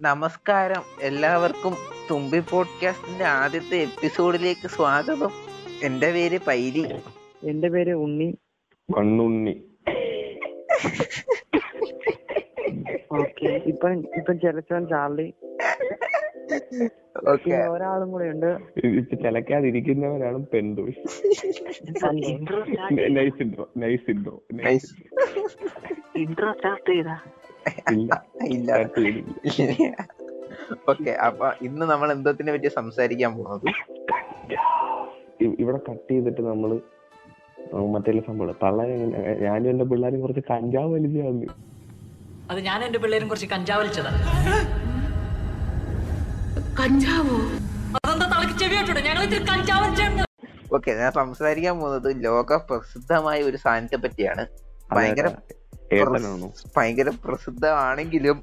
നമസ്കാരം. എല്ലാവർക്കും തുമ്പി പോഡ്കാസ്റ്റിന്റെ ആദ്യത്തെ എപ്പിസോഡിലേക്ക് സ്വാഗതം. എന്റെ പേര് പൈരി എന്റെ പേര് ഉണ്ണി. കണ്ണുണ്ണി ഓക്കെ. ഇപ്പൊ ഇപ്പൊ ചെലച്ചോൻ ചാർലി ഓക്കെ. പിന്നെ ഒരാളും കൂടെ ഉണ്ട്. ഇപ്പൊ ചിലക്കാതിരിക്കുന്നവരാണ് പെൺതുളി nice intro nice intro intro start ചെയ്താ ഇല്ല. ഓക്കെ അപ്പൊ ഇന്ന് നമ്മൾ എന്തോത്തിനെ പറ്റി സംസാരിക്കാൻ പോകുന്നത് ഇവിടെ കട്ട് ചെയ്തിട്ട് നമ്മൾ മറ്റേ സംഭവം പള്ളാരി ഞാനും എന്റെ പിള്ളേരും കുറച്ച് കഞ്ചാവ് വലിച്ചാന്ന് അത് ഞാൻ എന്റെ പിള്ളേരും കുറച്ച് കഞ്ചാവ് വലിച്ചതാ. കഞ്ചാവോ? അതെന്താ തളക്ക് ചെവി വെച്ചോട്ടെ ഞങ്ങൾ ഇത്തിരി കഞ്ചാവ് ഓക്കെ ഞാൻ സംസാരിക്കാൻ പോകുന്നത് ലോക പ്രസിദ്ധമായ ഒരു സാധനത്തെ പറ്റിയാണ്. ഭയങ്കര ഭയങ്കര പ്രസിദ്ധമാണെങ്കിലും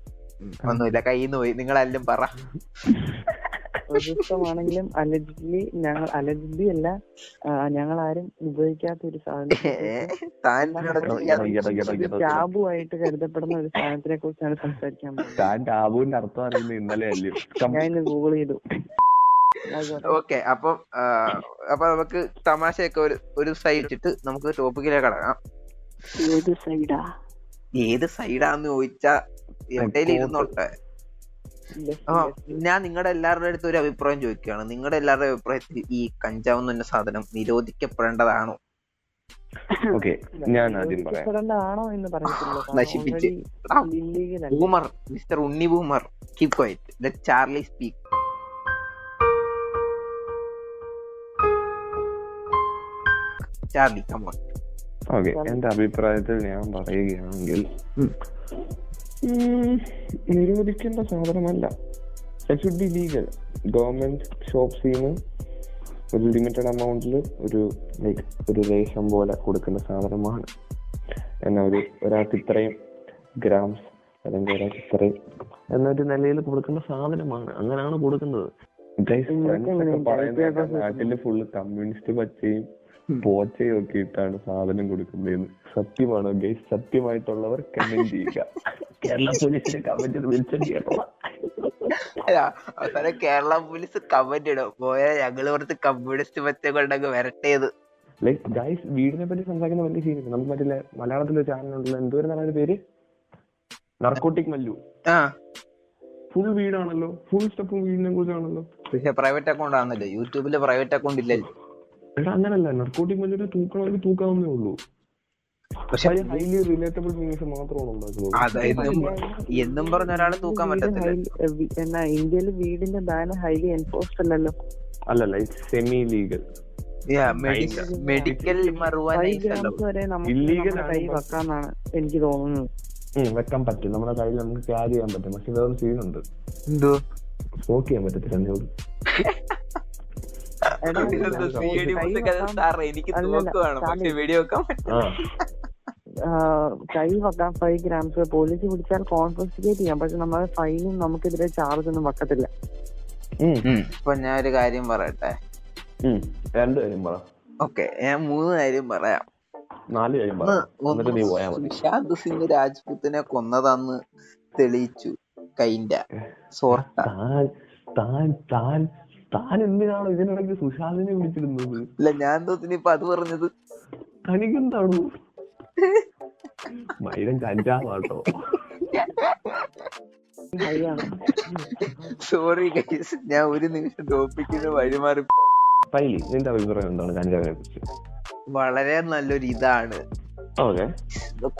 ഒന്നുമില്ല കയ്യിൽ നിന്ന് പോയി. നിങ്ങളെല്ലാം പറ. പ്രസിദ്ധമാണെങ്കിലും അലജിലി ഞങ്ങൾ അലജിലി അല്ല ഞങ്ങൾ ആരും ഉപയോഗിക്കാത്ത ഒരു സാധനം ടാബു ആയിട്ട് കരുതപ്പെടുന്ന ഒരു സാധനത്തിനെ കുറിച്ചാണ് സംസാരിക്കാൻ ടാബുവിന്റെ അർത്ഥം അറിയുന്നത് ഇന്നലെ അല്ലേ? ഞാൻ ഇന്ന് ഗൂഗിൾ ചെയ്തു. ഓക്കെ അപ്പം അപ്പൊ നമുക്ക് തമാശയൊക്കെ ഒരു ഒരു സൈഡ് ഇട്ടിട്ട് നമുക്ക് ടോപ്പിക്കിലേക്ക് കടക്കാം. ഏത് സൈഡാ ഏത് സൈഡാന്ന് ചോദിച്ചാ എവിടെയും ഇരുന്നോട്ടെ ആ, ഞാൻ നിങ്ങളുടെ എല്ലാവരുടെ അടുത്ത് ഒരു അഭിപ്രായം ചോദിക്കുകയാണ്. നിങ്ങളുടെ എല്ലാവരുടെ അഭിപ്രായത്തിൽ ഈ കഞ്ചാവ് എന്ന സാധനം നിരോധിക്കപ്പെടേണ്ടതാണോ? ഓക്കെ ഞാൻ ആദ്യം പറയാം. നശിപ്പിച്ച്. Boomer mister Unni boomer keep quiet let Charlie speak Charlie come on okay എന്റെ അഭിപ്രായത്തിൽ ഞാൻ പറയുകയാണെങ്കിൽ നിരോധിക്കേണ്ട സാധനമല്ല. It should be legal government ഷോപ്സിൽ നിന്ന് ഒരു ലിമിറ്റഡ് എമൗണ്ടിൽ ഒരു ലൈക്ക് ഒരു ലേശം പോലെ കൊടുക്കുന്ന സാധനമാണ്. എന്നാൽ ഒരു ഒരാൾക്ക് ഇത്രയും ഗ്രാംസ് അല്ലെങ്കിൽ ഒരാൾക്ക് ഇത്രയും എന്നൊരു നിലയിൽ കൊടുക്കുന്ന സാധനമാണ്. അങ്ങനെയാണ് കൊടുക്കുന്നത്? നാട്ടിൽ ഫുള്ള് കമ്മ്യൂണിസ്റ്റ് പച്ചയും പോച്ചയും നോക്കിയിട്ടാണ് സാധനം കൊടുക്കുന്നതെന്ന്. സത്യമാണോ ഗൈസ് സത്യമായിട്ടുള്ളവർ കമന്റ് ചെയ്യുക. കേരള പോലീസിന്റെ കമന്റ് വിളിച്ചു കേട്ടോ. അല്ല, അവസാനം കേരള പോലീസ് കമന്റ് ഇടും. പോയ ഞങ്ങൾ കുറച്ച് കമ്മ്യൂണിസ്റ്റ് കൊണ്ടങ്ങ് വരട്ടേത് ലൈക്ക് ഗൈസ് വീടിനെ പറ്റി സംസാരിക്കുന്ന വലിയ സീരിയസ് നമുക്ക് മറ്റേ മലയാളത്തിലെ ചാനൽ ഉണ്ടല്ലോ എന്തോരം അതിന്റെ പേര്? നർക്കോട്ടിക് മല്ലു. ആ. ഫുൾ വീടാണല്ലോ. ഫുൾ സ്റ്റെപ്പും വീടിനെ കുറിച്ചാണല്ലോ. പക്ഷെ പ്രൈവറ്റ് അക്കൗണ്ട് ആണല്ലോ. യൂട്യൂബിൽ പ്രൈവറ്റ് അക്കൗണ്ട് ഇല്ലല്ലോ. എടാ അങ്ങനല്ല. നർക്കോട്ടിക് മഞ്ഞ തൂക്കണമെങ്കിൽ തൂക്കാവുന്നേ ഉള്ളൂ. പക്ഷെ ഹൈലി റിലേറ്റബിൾ മീൻസ് മാത്രമാണ് ഉണ്ടാക്കുന്നത്. എന്നും എന്നും പറഞ്ഞ ഒരാളെ തൂക്കാൻ പറ്റത്തില്ല. എന്നാ ഇന്ത്യയിൽ വീടിന്റെ ബാൻ ഹൈലി എൻഫോഴ്സ്ഡ് അല്ലല്ലോ? അല്ലല്ല ഇറ്റ് സെമി ലീഗൽ മെഡിക്കൽ കൈ വെക്കാന്നാണ് എനിക്ക് തോന്നുന്നത്. വെക്കാൻ പറ്റും. നമ്മുടെ കയ്യിൽ നമുക്ക് ക്യാരി ചെയ്യാൻ പറ്റും. പക്ഷെ വേറെ സീനുണ്ട് എന്തോ സ്മോക്ക് ചെയ്യാൻ പറ്റത്തില്ല കൈ വെക്കാൻ- ഫൈവ് ഗ്രാംസ് പോലീസ് പിടിച്ചാൽ കോൺഫിസ്റ്റിക്കേറ്റ് ചെയ്യാം. പക്ഷെ നമ്മളെ ഫൈനും നമുക്കെതിരെ ചാർജ് ഒന്നും വെക്കത്തില്ല. ഇപ്പൊ ഞാൻ ഒരു കാര്യം പറയട്ടെ. രണ്ട് കാര്യം പറ. ഓക്കെ ഞാൻ മൂന്ന് കാര്യം പറയാം. നാല് കാര്യം പറ. എന്നിട്ട് നീ പോയാ മതി. സുശാന്ത് സിംഗ് രാജ്പുത്തിനെ കൊന്നതാന്ന് തെളിയിച്ചു. കൈന്റെ സോർട്ട. താൻ താൻ താൻ എന്തിനാണോ ഇതിനിടയ്ക്ക് സുശാന്തിനെ വിളിച്ചിരുന്നത്? ഇല്ല ഞാൻ ഇപ്പൊ അത് പറഞ്ഞത്. തനിക്കെന്താണോ? മൈരം കഞ്ചാവാട്ടോ സോറി ഗൈസ് ഞാൻ ഒരു നിമിഷം ടോപ്പിക്കിന് വഴിമാറി പൈലി നിന്റെ അഭിപ്രായം എന്താണ് കഞ്ചാവിനെ കുറിച്ച് വളരെ നല്ലൊരു ഇതാണ്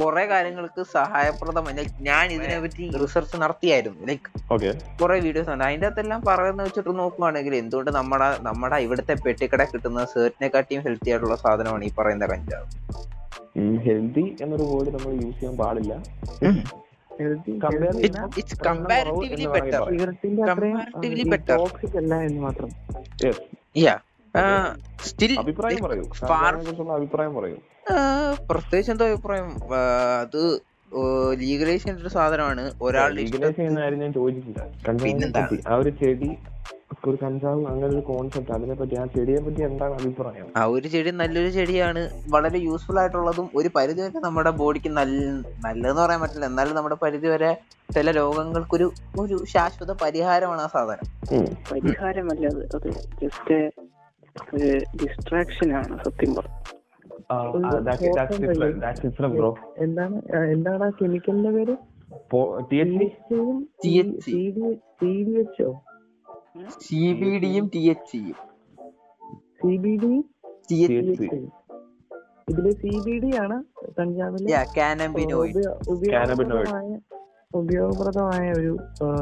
കുറെ കാര്യങ്ങൾക്ക് സഹായപ്രദമായി. ലൈക്ക് ഞാൻ ഇതിനെ പറ്റി റിസർച്ച് നടത്തിയായിരുന്നു. Like okay. കുറെ വീഡിയോസ് ഉണ്ട്. അതിന്റെ അകത്തെല്ലാം പറയുന്ന വെച്ചിട്ട് നോക്കുവാണെങ്കിൽ എന്തുകൊണ്ട് നമ്മുടെ നമ്മുടെ ഇവിടുത്തെ പെട്ടിക്കട കിട്ടുന്ന സേർട്ടിനെക്കാട്ടിയും ഹെൽത്തി ആയിട്ടുള്ള സാധനമാണ് ഈ പറയുന്ന കഞ്ചാവ് ഹെൽത്തി എന്നൊരു വേർഡ് നമ്മൾ യൂസ് ചെയ്യാൻ പാടില്ല. It's comparatively better better. Toxic അല്ല എന്ന് മാത്രം. സ്റ്റിൽ അഭിപ്രായം പറയൂ. അഭിപ്രായം പറയൂ. പ്രത്യേകിച്ച് എന്തോ അഭിപ്രായം? അത് ലീഗലൈസ് ചെയ്യുന്ന ഒരു സാധനമാണ്. ഒരാളുടെ ചെയ്യുന്ന ഞാൻ ചോദിച്ചില്ല കഞ്ചാവിനെ ആ ഒരു ചെടി ഒരു കഞ്ചാവ് അങ്ങനെ ഒരു കോൺസെപ്റ്റ് അതിനെ പറ്റി ആ ചെടിയെ പറ്റി എന്താണ് അഭിപ്രായം? ആ ഒരു ചെടി നല്ലൊരു ചെടിയാണ്. വളരെ യൂസ്ഫുൾ ആയിട്ടുള്ളതും ഒരു പരിധി വരെ നമ്മുടെ ബോഡിക്ക് നല്ല നല്ലതെന്ന് പറയാൻ പറ്റില്ല. എന്നാലും നമ്മുടെ പരിധി വരെ ചില രോഗങ്ങൾക്കൊരു ഒരു ശാശ്വത പരിഹാരമാണ് ആ സാധനം. പരിഹാരമല്ല അത്. ജസ്റ്റ് ഡിസ്ട്രാക്ഷൻ ആണ് സത്യം പറഞ്ഞു. എന്താണ് എന്താണ് ആ കെമിക്കലിന്റെ പേര്? പോ- THC? THC. സി ഡി എച്ചോ സി ബി ഡിയും T H C B D T THC. ഇതിൽ സി ബി ഡി ആണ് ഉപയോഗപ്രദമായ ഒരു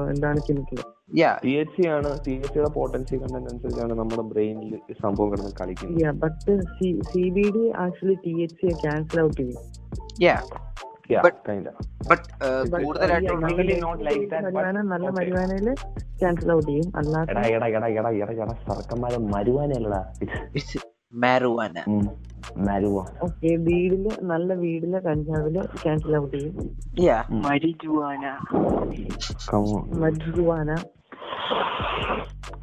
എന്താണ് കെമിക്കൽ യാ THC ആണ്. THC-യുടെ potency കണ്ടന്റ് അനുസരിച്ചാണ് നമ്മുടെ ബ്രെയിനിൽ സംഭവം കിടന്ന് കളിക്കുന്നത്. But C B D actually T H cancel out ചെയ്യും. Yeah, But- But, കൂടുതലായിട്ട് yeah, നല്ല not like that, നല്ല okay. മരുവാനയിൽ ക്യാൻസൽ ഔട്ട് ചെയ്യും. എടാ സർക്കന്മാരെ മരുവാനല്ലടാ. മാരുവാന. മരുവ. ഓക്കെ വീടിൽ നല്ല വീടിലെ കഞ്ചാവിൽ ക്യാൻസൽ ഔട്ട് ചെയ്യും. Marijuana. Marijuana.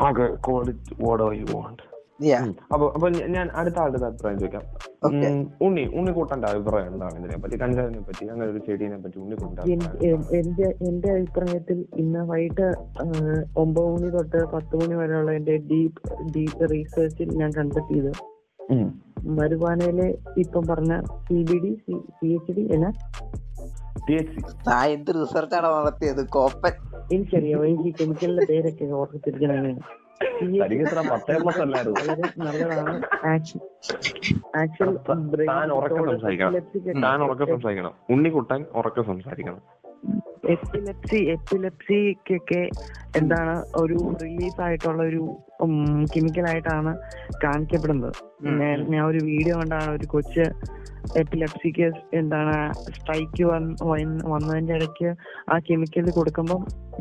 Okay call it what you want yeah അപ്പൊ അപ്പൊ ഞാൻ അടുത്ത ആളുടെ അഭിപ്രായം ചോദിക്കാം. Okay. ഉണ്ണി ഉണ്ണിക്കൂട്ടന്റെ അഭിപ്രായം എന്താണ് ഇതിനെ പറ്റി കഞ്ചാവിനെ പറ്റി അങ്ങനെ ഒരു ചെടീനെ പറ്റി എൻ- എന്റെ എന്റെ അഭിപ്രായത്തിൽ ഇന്ന് വൈകിട്ട് ഒമ്പത് മണി തൊട്ട് പത്ത് മണി വരെയുള്ള എന്റെ ഡീപ് ഡീപ് റീസെർച്ചിൽ ഞാൻ കണ്ടെത്തിയത്. മരുവാനയിലെ ഇപ്പം പറഞ്ഞ C B D C H D എന്ന എന്ത് റിസർച്ചാണ് നടത്തിയത്? കോപ്പൻ. എനിക്കറിയാം എനിക്ക് കെമിക്കലിന്റെ പേരൊക്കെ ഓർമ്മിച്ചിരിക്കണേ ഉണ്ണിക്കുട്ടൻ ഉറക്കെ സംസാരിക്കണം. എപ്പിലെപ്സി എപ്പിലെപ്സിക്കൊക്കെ എന്താണ് ഒരു റിലീഫ് ആയിട്ടുള്ള ഒരു കെമിക്കൽ ആയിട്ടാണ് കാണിക്കപ്പെടുന്നത്. ഞാൻ- ഒരു വീഡിയോ കണ്ടാണ് ഒരു കൊച്ച് എപ്പിലെപ്സിക്ക് എന്താണ് സ്ട്രൈക്ക് വന്നതിന്റെ ഇടയ്ക്ക് ആ കെമിക്കൽ കൊടുക്കുമ്പോൾ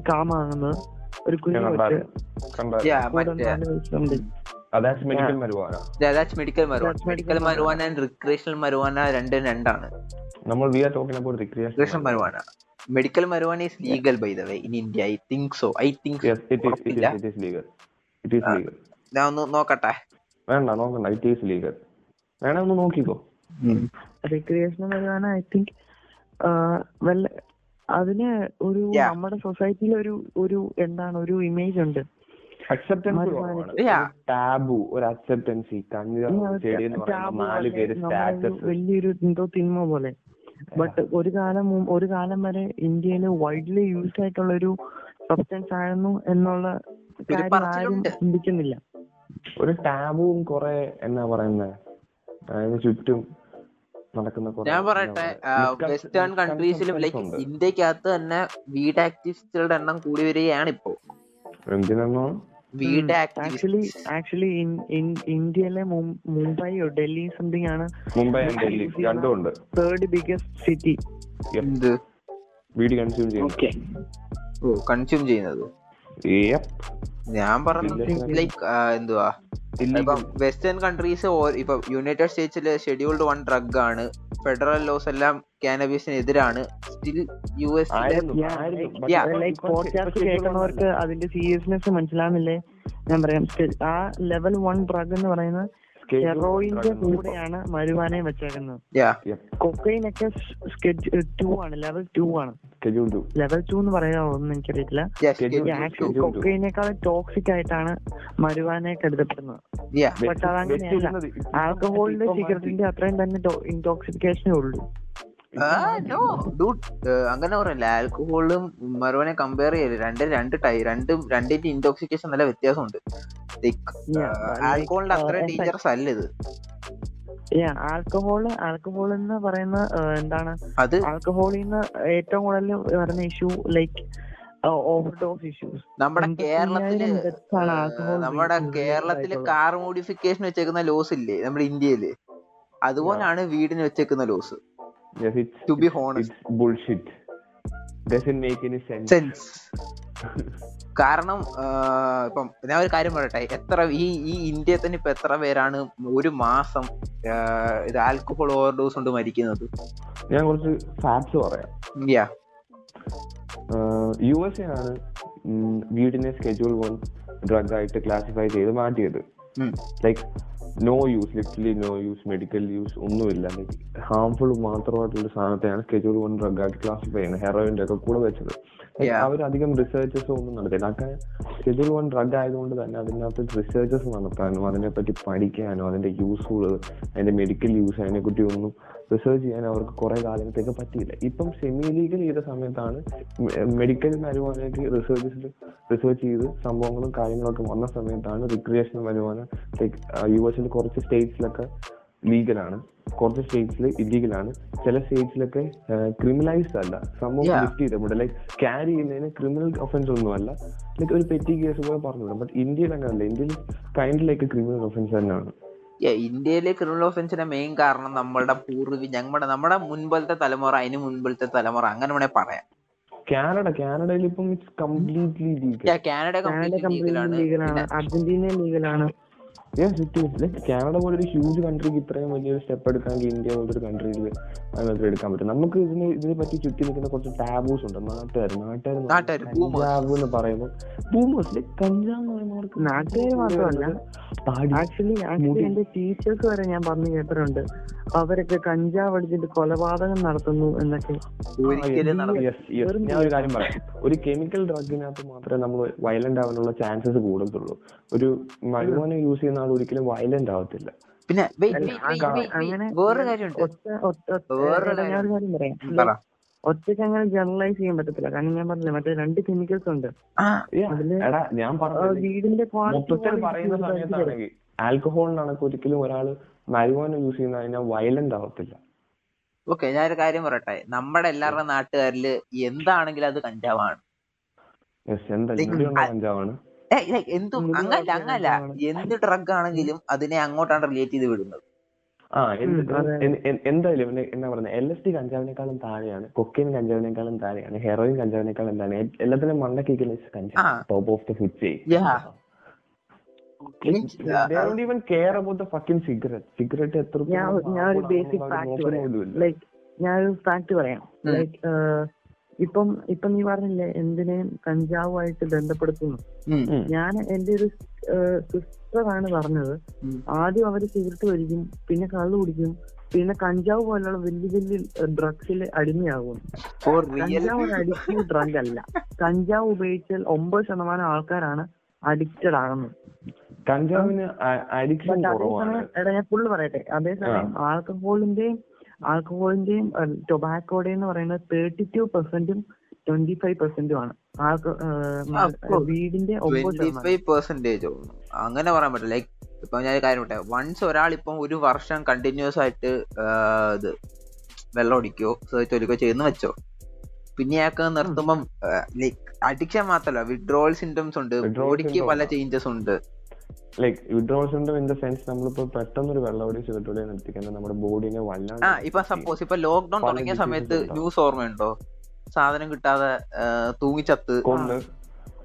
കാമാകുന്നത് ഒരു കുഞ്ഞു കൊച്ച് അതായത് medical marijuana that's medical marijuana medical and recreational marijuana രണ്ടും രണ്ടാണ്. നമ്മൾ we are talking about recreational recreation marijuana medical marijuana is legal by the way in India I think so I think it is legal it is. Legal ഞാൻ ഒന്ന് നോക്കട്ടെ. വേണ്ട നോക്കണ്ട. It is legal വേണേ ഒന്ന് നോക്കിക്കോ. Recreational marijuana I think well അതിന് ഒരു. നമ്മുടെ സൊസൈറ്റിയിൽ ഒരു ഒരു എന്താണ് ഒരു ഇമേജ് ഉണ്ട്. അക്സെപ്റ്റൻസ്. ടാബു ഒരു അക്സെപ്റ്റൻസി ടാബു നാല് പേര് സ്റ്റാറ്റസ് വലിയൊരു എന്തോ തിന്മ പോലെ. ബട്ട് ഒരു കാലം ഒരു കാലം വരെ ഇന്ത്യയിൽ വൈഡ്ലി യൂസ്ഡ് ആയിട്ടുള്ള ഒരു സബ്സ്റ്റൻസ് ആയിരുന്നു എന്നുള്ള കാര്യം ആരും ചിന്തിക്കുന്നില്ല. ഒരു ടാബുവും കുറെ എന്നാ പറയുന്നത് അതിന് ചുറ്റും നടക്കുന്ന കുറെ ഞാൻ പറയട്ടെ വെസ്റ്റേൺ കൺട്രീസിലും ലൈക്ക് ഇന്ത്യക്കകത്ത് തന്നെ വീഡ് ആക്ടിവിസ്റ്റുകളുടെ എണ്ണം കൂടി വരികയാണ് ഇപ്പോ എന്തിനാണോ ആക്ച്വലി ആക്ച്വലി ഇന്ത്യയിലെ മുംബൈയോ ഡൽഹി സംതിങ് ആണ്. മുംബൈ ആൻഡ് ഡൽഹി രണ്ടും ഉണ്ട്. തേർഡ് ബിഗസ്റ്റ് സിറ്റി എന്ത്? വീട് കൺസ്യൂം ചെയ്യുന്നത്. ഓക്കെ. ഓ കൺസ്യൂം ചെയ്യുന്നത്. Yep. ഞാൻ പറഞ്ഞത്. ലൈക്ക് എന്തുവാ. ഇപ്പം വെസ്റ്റേൺ കൺട്രീസ് ഇപ്പൊ യുണൈറ്റഡ് സ്റ്റേറ്റ്സിൽ ഷെഡ്യൂൾഡ് വൺ ഡ്രഗ് ആണ്. ഫെഡറൽ ലോസ് എല്ലാം കാനബീസിന് എതിരാണ് സ്റ്റിൽ യു എസ് കേൾക്കുന്നവർക്ക് അതിന്റെ സീരിയസ്നെസ് മനസ്സിലാവുന്നില്ലേ? ഞാൻ പറയാം ആ ലെവൽ വൺ ഡ്രഗ് എന്ന് പറയുന്നത് Schedule ഹെറോയിന്റെ കൂടെയാണ് മരുവാനെ വെച്ചേക്കുന്നത്. കൊക്കൈൻ ഒക്കെ ടു ആണ് ലെവൽ ടു ആണ്. Schedule two. ലെവൽ ടു എന്ന് പറയാമോന്ന് എനിക്കറിയില്ല. ആക്ച്വലി Schedule ടോക്സിക് ആയിട്ടാണ് മരുവാനെ കരുതപ്പെടുന്നത് But അതങ്ങനെയല്ല. ആൽക്കഹോളിന്റെ സിഗരറ്റിന്റെ അത്രയും തന്നെ ഇൻടോക്സിഫിക്കേഷനേ ഉള്ളൂ. അങ്ങനെ പറയല്ല ആൽക്കഹോളും മരോനെ കമ്പയർ ചെയ്യൽ രണ്ട് രണ്ട് ടൈ രണ്ടും രണ്ടിന്റെ ഇൻടോക്സിക്കേഷൻ നല്ല വ്യത്യാസമുണ്ട്. ആൽക്കഹോളിന്റെ അത്ര ഡേഞ്ചറസ് അല്ല ഇത്. ആൽക്കഹോൾ ആൽക്കഹോൾ എന്ന് പറയുന്ന എന്താണ്? അത് ആൽക്കഹോളിൽ നിന്ന് ഏറ്റവും കൂടുതൽ വരുന്ന ഇഷ്യൂ ലൈക്ക് ഓവർഡോസ് ഇഷ്യൂസ് നമ്മുടെ കേരളത്തിൽ നമ്മുടെ കേരളത്തിൽ കാർ മോഡിഫിക്കേഷൻ വെച്ചേക്കുന്ന ലോസ് ഇല്ലേ നമ്മുടെ ഇന്ത്യയിൽ? അതുപോലാണ് വീടിന് വെച്ചേക്കുന്ന laws Yes, it's- To be honest. it's bullshit. Doesn't make any sense. Sense. കാരണം ഇപ്പം ഞാൻ ഒരു കാര്യം പറയട്ടെ എത്ര ഈ ഈ ഇന്ത്യയിൽ തന്നെ ഇപ്പൊ എത്ര പേരാണ് ഒരു മാസം ഇത് ആൽക്കഹോൾ ഓവർഡോസ് കൊണ്ട് മരിക്കുന്നത് ഞാൻ കുറച്ച് ഫാക്ട്സ് പറയാം ഇന്ത്യ യു എസ് എ ആണ് വീടിന്റെ വീടിനെ സ്കെഡ്യൂൾ വൺ ഡ്രഗ് ആയിട്ട് ക്ലാസിഫൈ ചെയ്ത് മാറ്റിയത്. Like no use literally no use medical use ഒന്നുമില്ല ഹാംഫുൾ മാത്രമായിട്ടുള്ള സാധനത്തെയാണ് സ്കെഡ്യൂൾ വൺ ഡ്രഗ് ആയിട്ട് ക്ലാസിഫൈ ചെയ്യുന്നത് ഹെറോയിന്റെ ഒക്കെ കൂടെ വെച്ചത്. അവരധികം റിസർച്ചസ് ഒന്നും നടത്തില്ല. അതൊക്കെ ഷെഡ്യൂൾ വൺ ഡ്രഗ് ആയതുകൊണ്ട് തന്നെ അതിനകത്ത് റിസർച്ചസ് നടത്താനോ അതിനെപ്പറ്റി പഠിക്കാനോ അതിന്റെ യൂസ്ഫുൾ അതിന്റെ മെഡിക്കൽ യൂസ് അതിനെപ്പറ്റി ഒന്നും റിസർച്ച് ചെയ്യാൻ അവർക്ക് കുറെ കാലത്തേക്ക് പറ്റിയില്ല. ഇപ്പം സെമി ലീഗൽ ചെയ്ത സമയത്താണ് മെഡിക്കൽ മരുവാനയ്ക്ക് റിസർച്ചസിൽ റിസർച്ച് ചെയ്ത് സംഭവങ്ങളും കാര്യങ്ങളൊക്കെ വന്ന സമയത്താണ് റിക്രിയേഷണൽ മരുവാന ലൈക്ക് യു എസിൽ കുറച്ച് സ്റ്റേറ്റ്സിലൊക്കെ ലീഗലാണ് കുറച്ച് സ്റ്റേറ്റ്സിൽ ഇല്ലീഗലാണ് ചില സ്റ്റേറ്റ്സിലൊക്കെ ക്രിമിനലൈസ്ഡ് അല്ല. സംഭവം. ലിഫ്റ്റ് ചെയ്തപ്പോൾ ലൈക്ക് ക്യാരി ചെയ്യുന്നതിന് ക്രിമിനൽ ഒഫൻസ് ഒന്നും അല്ല. ലൈക്ക് ഒരു പെറ്റി കേസ് പോലെ പറഞ്ഞു ബട്ട് ഇന്ത്യയിൽ അങ്ങനെയല്ല ഇന്ത്യയിൽ കൈൻഡ് ലൈക്ക് ക്രിമിനൽ ഒഫൻസ് തന്നെയാണ്. ഇന്ത്യയിലെ ക്രിമിനൽ ഒഫൻസിന്റെ മെയിൻ കാരണം നമ്മളുടെ പൂർവി ഞങ്ങളുടെ നമ്മുടെ മുൻപത്തെ തലമുറ അതിന് മുൻപത്തെ തലമുറ. അങ്ങനെ വേണേ പറയാം. കാനഡ കാനഡയിൽ ഇപ്പം it's completely legal Canada Canada complete completely ലീഗലാണ് Argentina ലീഗലാണ് കാനഡ പോലെ ഒരു ഹ്യൂജ് കൺട്രിക്ക് ഇത്രയും വലിയൊരു സ്റ്റെപ്പ് എടുക്കാമെങ്കിൽ ഇന്ത്യ പോലത്തെ ഒരു കൺട്രിയിൽ അതിനകത്ത് എടുക്കാൻ പറ്റും. നമുക്ക് ഇതിനെ ഇതിനെ പറ്റി ചുറ്റി നിൽക്കുന്ന കുറച്ച് ടാബൂസ് ഉണ്ട്. നാട്ടുകാർ നാട്ടുകാർ കഞ്ചാവ് എന്ന് പറയുമ്പോൾ ബൂമേഴ്സ് കഞ്ചാവ് എന്ന് പറയുമ്പോൾ നാട്ടുകാർ മാത്രമല്ല. ആക്ച്വലി ആക്ച്വലി എന്റെ ടീച്ചേഴ്സ് വരെ ഞാൻ പറഞ്ഞു കേട്ടിട്ടുണ്ട്. അവരൊക്കെ കഞ്ചാവ് അടിച്ചിട്ട് കൊലപാതകം നടത്തുന്നു എന്നൊക്കെ. ഞാൻ ഒരു കാര്യം പറയാം. ഒരു കെമിക്കൽ ഡ്രഗിനകത്ത് മാത്രമേ നമ്മൾ വയലന്റ് ആവാനുള്ള ചാൻസസ് കൂടുതലുള്ളൂ. ഒരു മരുമോനെ യൂസ് ചെയ്യുന്ന ആൾ ഒരിക്കലും വയലന്റ് ആവത്തില്ല. പിന്നെ വേറൊരു കാര്യമുണ്ട്. ഒറ്റയ്ക്ക് അങ്ങനെ ജനറലൈസ് ചെയ്യാൻ പറ്റത്തില്ല. കാരണം ഞാൻ പറഞ്ഞില്ല മറ്റേ രണ്ട് കെമിക്കൽസ് ഉണ്ട്. ആ. എടാ ഞാൻ പറഞ്ഞത് വീടിന്റെ ആൽക്കഹോളിനാണ് ഒരിക്കലും ഒരാൾ മരുവാന യൂസ് ചെയ്യുന്ന കഴിഞ്ഞാൽ വയലന്റ് ആവത്തില്ല. ഓക്കെ ഞാനൊരു കാര്യം പറയട്ടെ. നമ്മുടെ എല്ലാവരുടെ നാട്ടുകാരിൽ എന്താണെങ്കിലും അത് കഞ്ചാവാണ്. കഞ്ചാവാണ്? എന്തും അങ്ങല്ല അങ്ങല്ല. എന്ത് ഡ്രഗ് ആണെങ്കിലും അതിനെ അങ്ങോട്ടാണ് റിലേറ്റ് ചെയ്ത് വിടുന്നത്. ആ എന്തായാലും എന്നാ പറയുന്നത് എൽ എസ് ഡി കഞ്ചാവിനേക്കാളും താഴെയാണ്. കൊക്കൈൻ കഞ്ചാവിനേക്കാളും താഴെയാണ്. ഹെറോയിൻ കഞ്ചാവിനേക്കാളും താഴെയാണ് എ- എല്ലാത്തിനും മണ്ടക്കിക്കുന്ന കഞ്ചാവ്. Top of the food chain Yeah. Means, They don't even care about the fucking cigarette. Cigarette എത്ര ഞാൻ ഞാൻ ഒരു ബേസിക് ഫാക്ട് പറയാം. ഞാൻ ഞാനൊരു ഫാക്ട് പറയാം. ഉം. ഇപ്പം ഇപ്പൊ നീ പറഞ്ഞില്ലേ എന്തിനേയും കഞ്ചാവുമായിട്ട് ബന്ധപ്പെടുത്തുന്നു? ഞാൻ എന്റെ ഒരു സിസ്റ്ററാണ് പറഞ്ഞത്. ആദ്യം അവർ സിഗരറ്റ് വലിക്കും പിന്നെ കള്ളു കുടിക്കും പിന്നെ കഞ്ചാവ് പോലുള്ള വലിയ വലിയ ഡ്രഗ്സിൽ അടിമയാകും. കഞ്ചാവ് ഒരു അഡിക്റ്റീവ് ഡ്രഗ് അല്ല. കഞ്ചാവ് ഉപയോഗിച്ചാൽ ഒമ്പത് ശതമാനം ആൾക്കാരാണ് അഡിക്റ്റഡ് ആകുന്നത്. കഞ്ചാവിന് അഡിക്ഷൻ എടാ ഞാൻ ഫുള്ള് പറയട്ടെ. അതേസമയം ആൽക്കഹോളിന്റെയും ആൽക്കഹോളിന്റെയും ടൊബാക്കോയുടെയും എന്ന് പറയുന്നത് തേർട്ടി ടു പെർസെന്റും ട്വന്റി ഫൈവ് പെർസെന്റും ആണ്. വീടിന്റെ പെർസെന്റേജ് അങ്ങനെ പറയാൻ പറ്റില്ല. ലൈക്ക് ഇപ്പൊ ഞാൻ കാര്യം പറയട്ടെ. വൺസ് ഒരാൾ ഇപ്പം ഒരു വർഷം കണ്ടിന്യൂസ് ആയിട്ട് ഇത് വെള്ളം ഒടിക്കോ സെർച്ച് ഒലിക്കോ ചെയ്യുന്ന വെച്ചോ പിന്നെ അയാൾക്ക് നിർത്തുമ്പം ലൈക്ക് അഡിക്ഷൻ മാത്രല്ല. വിഡ്രോവൽ സിംറ്റംസ് ഉണ്ട്. ബോഡിക്ക് പല. ചേഞ്ചസ് ഉണ്ട്. ലൈക്ക് വിഡ്രോൾ ഉണ്ട് ഇൻ ദ സെൻസ് നമ്മളിപ്പോ പെട്ടെന്ന് ഒരു വെള്ളമടി സിഗരറ്റോടെ നിർത്തിക്കുന്നത് നമ്മുടെ ബോഡിനെ വല്ലാണ്ട് ആ ഇപ്പൊ സപ്പോസ് ഇപ്പൊ ലോക്ക്ഡൌൺ തുടങ്ങിയ സമയത്ത്. ന്യൂസ് ഓർമ്മയുണ്ടോ? സാധനം കിട്ടാതെ ആ, തൂങ്ങിച്ചത്ത്. കൊണ്ട്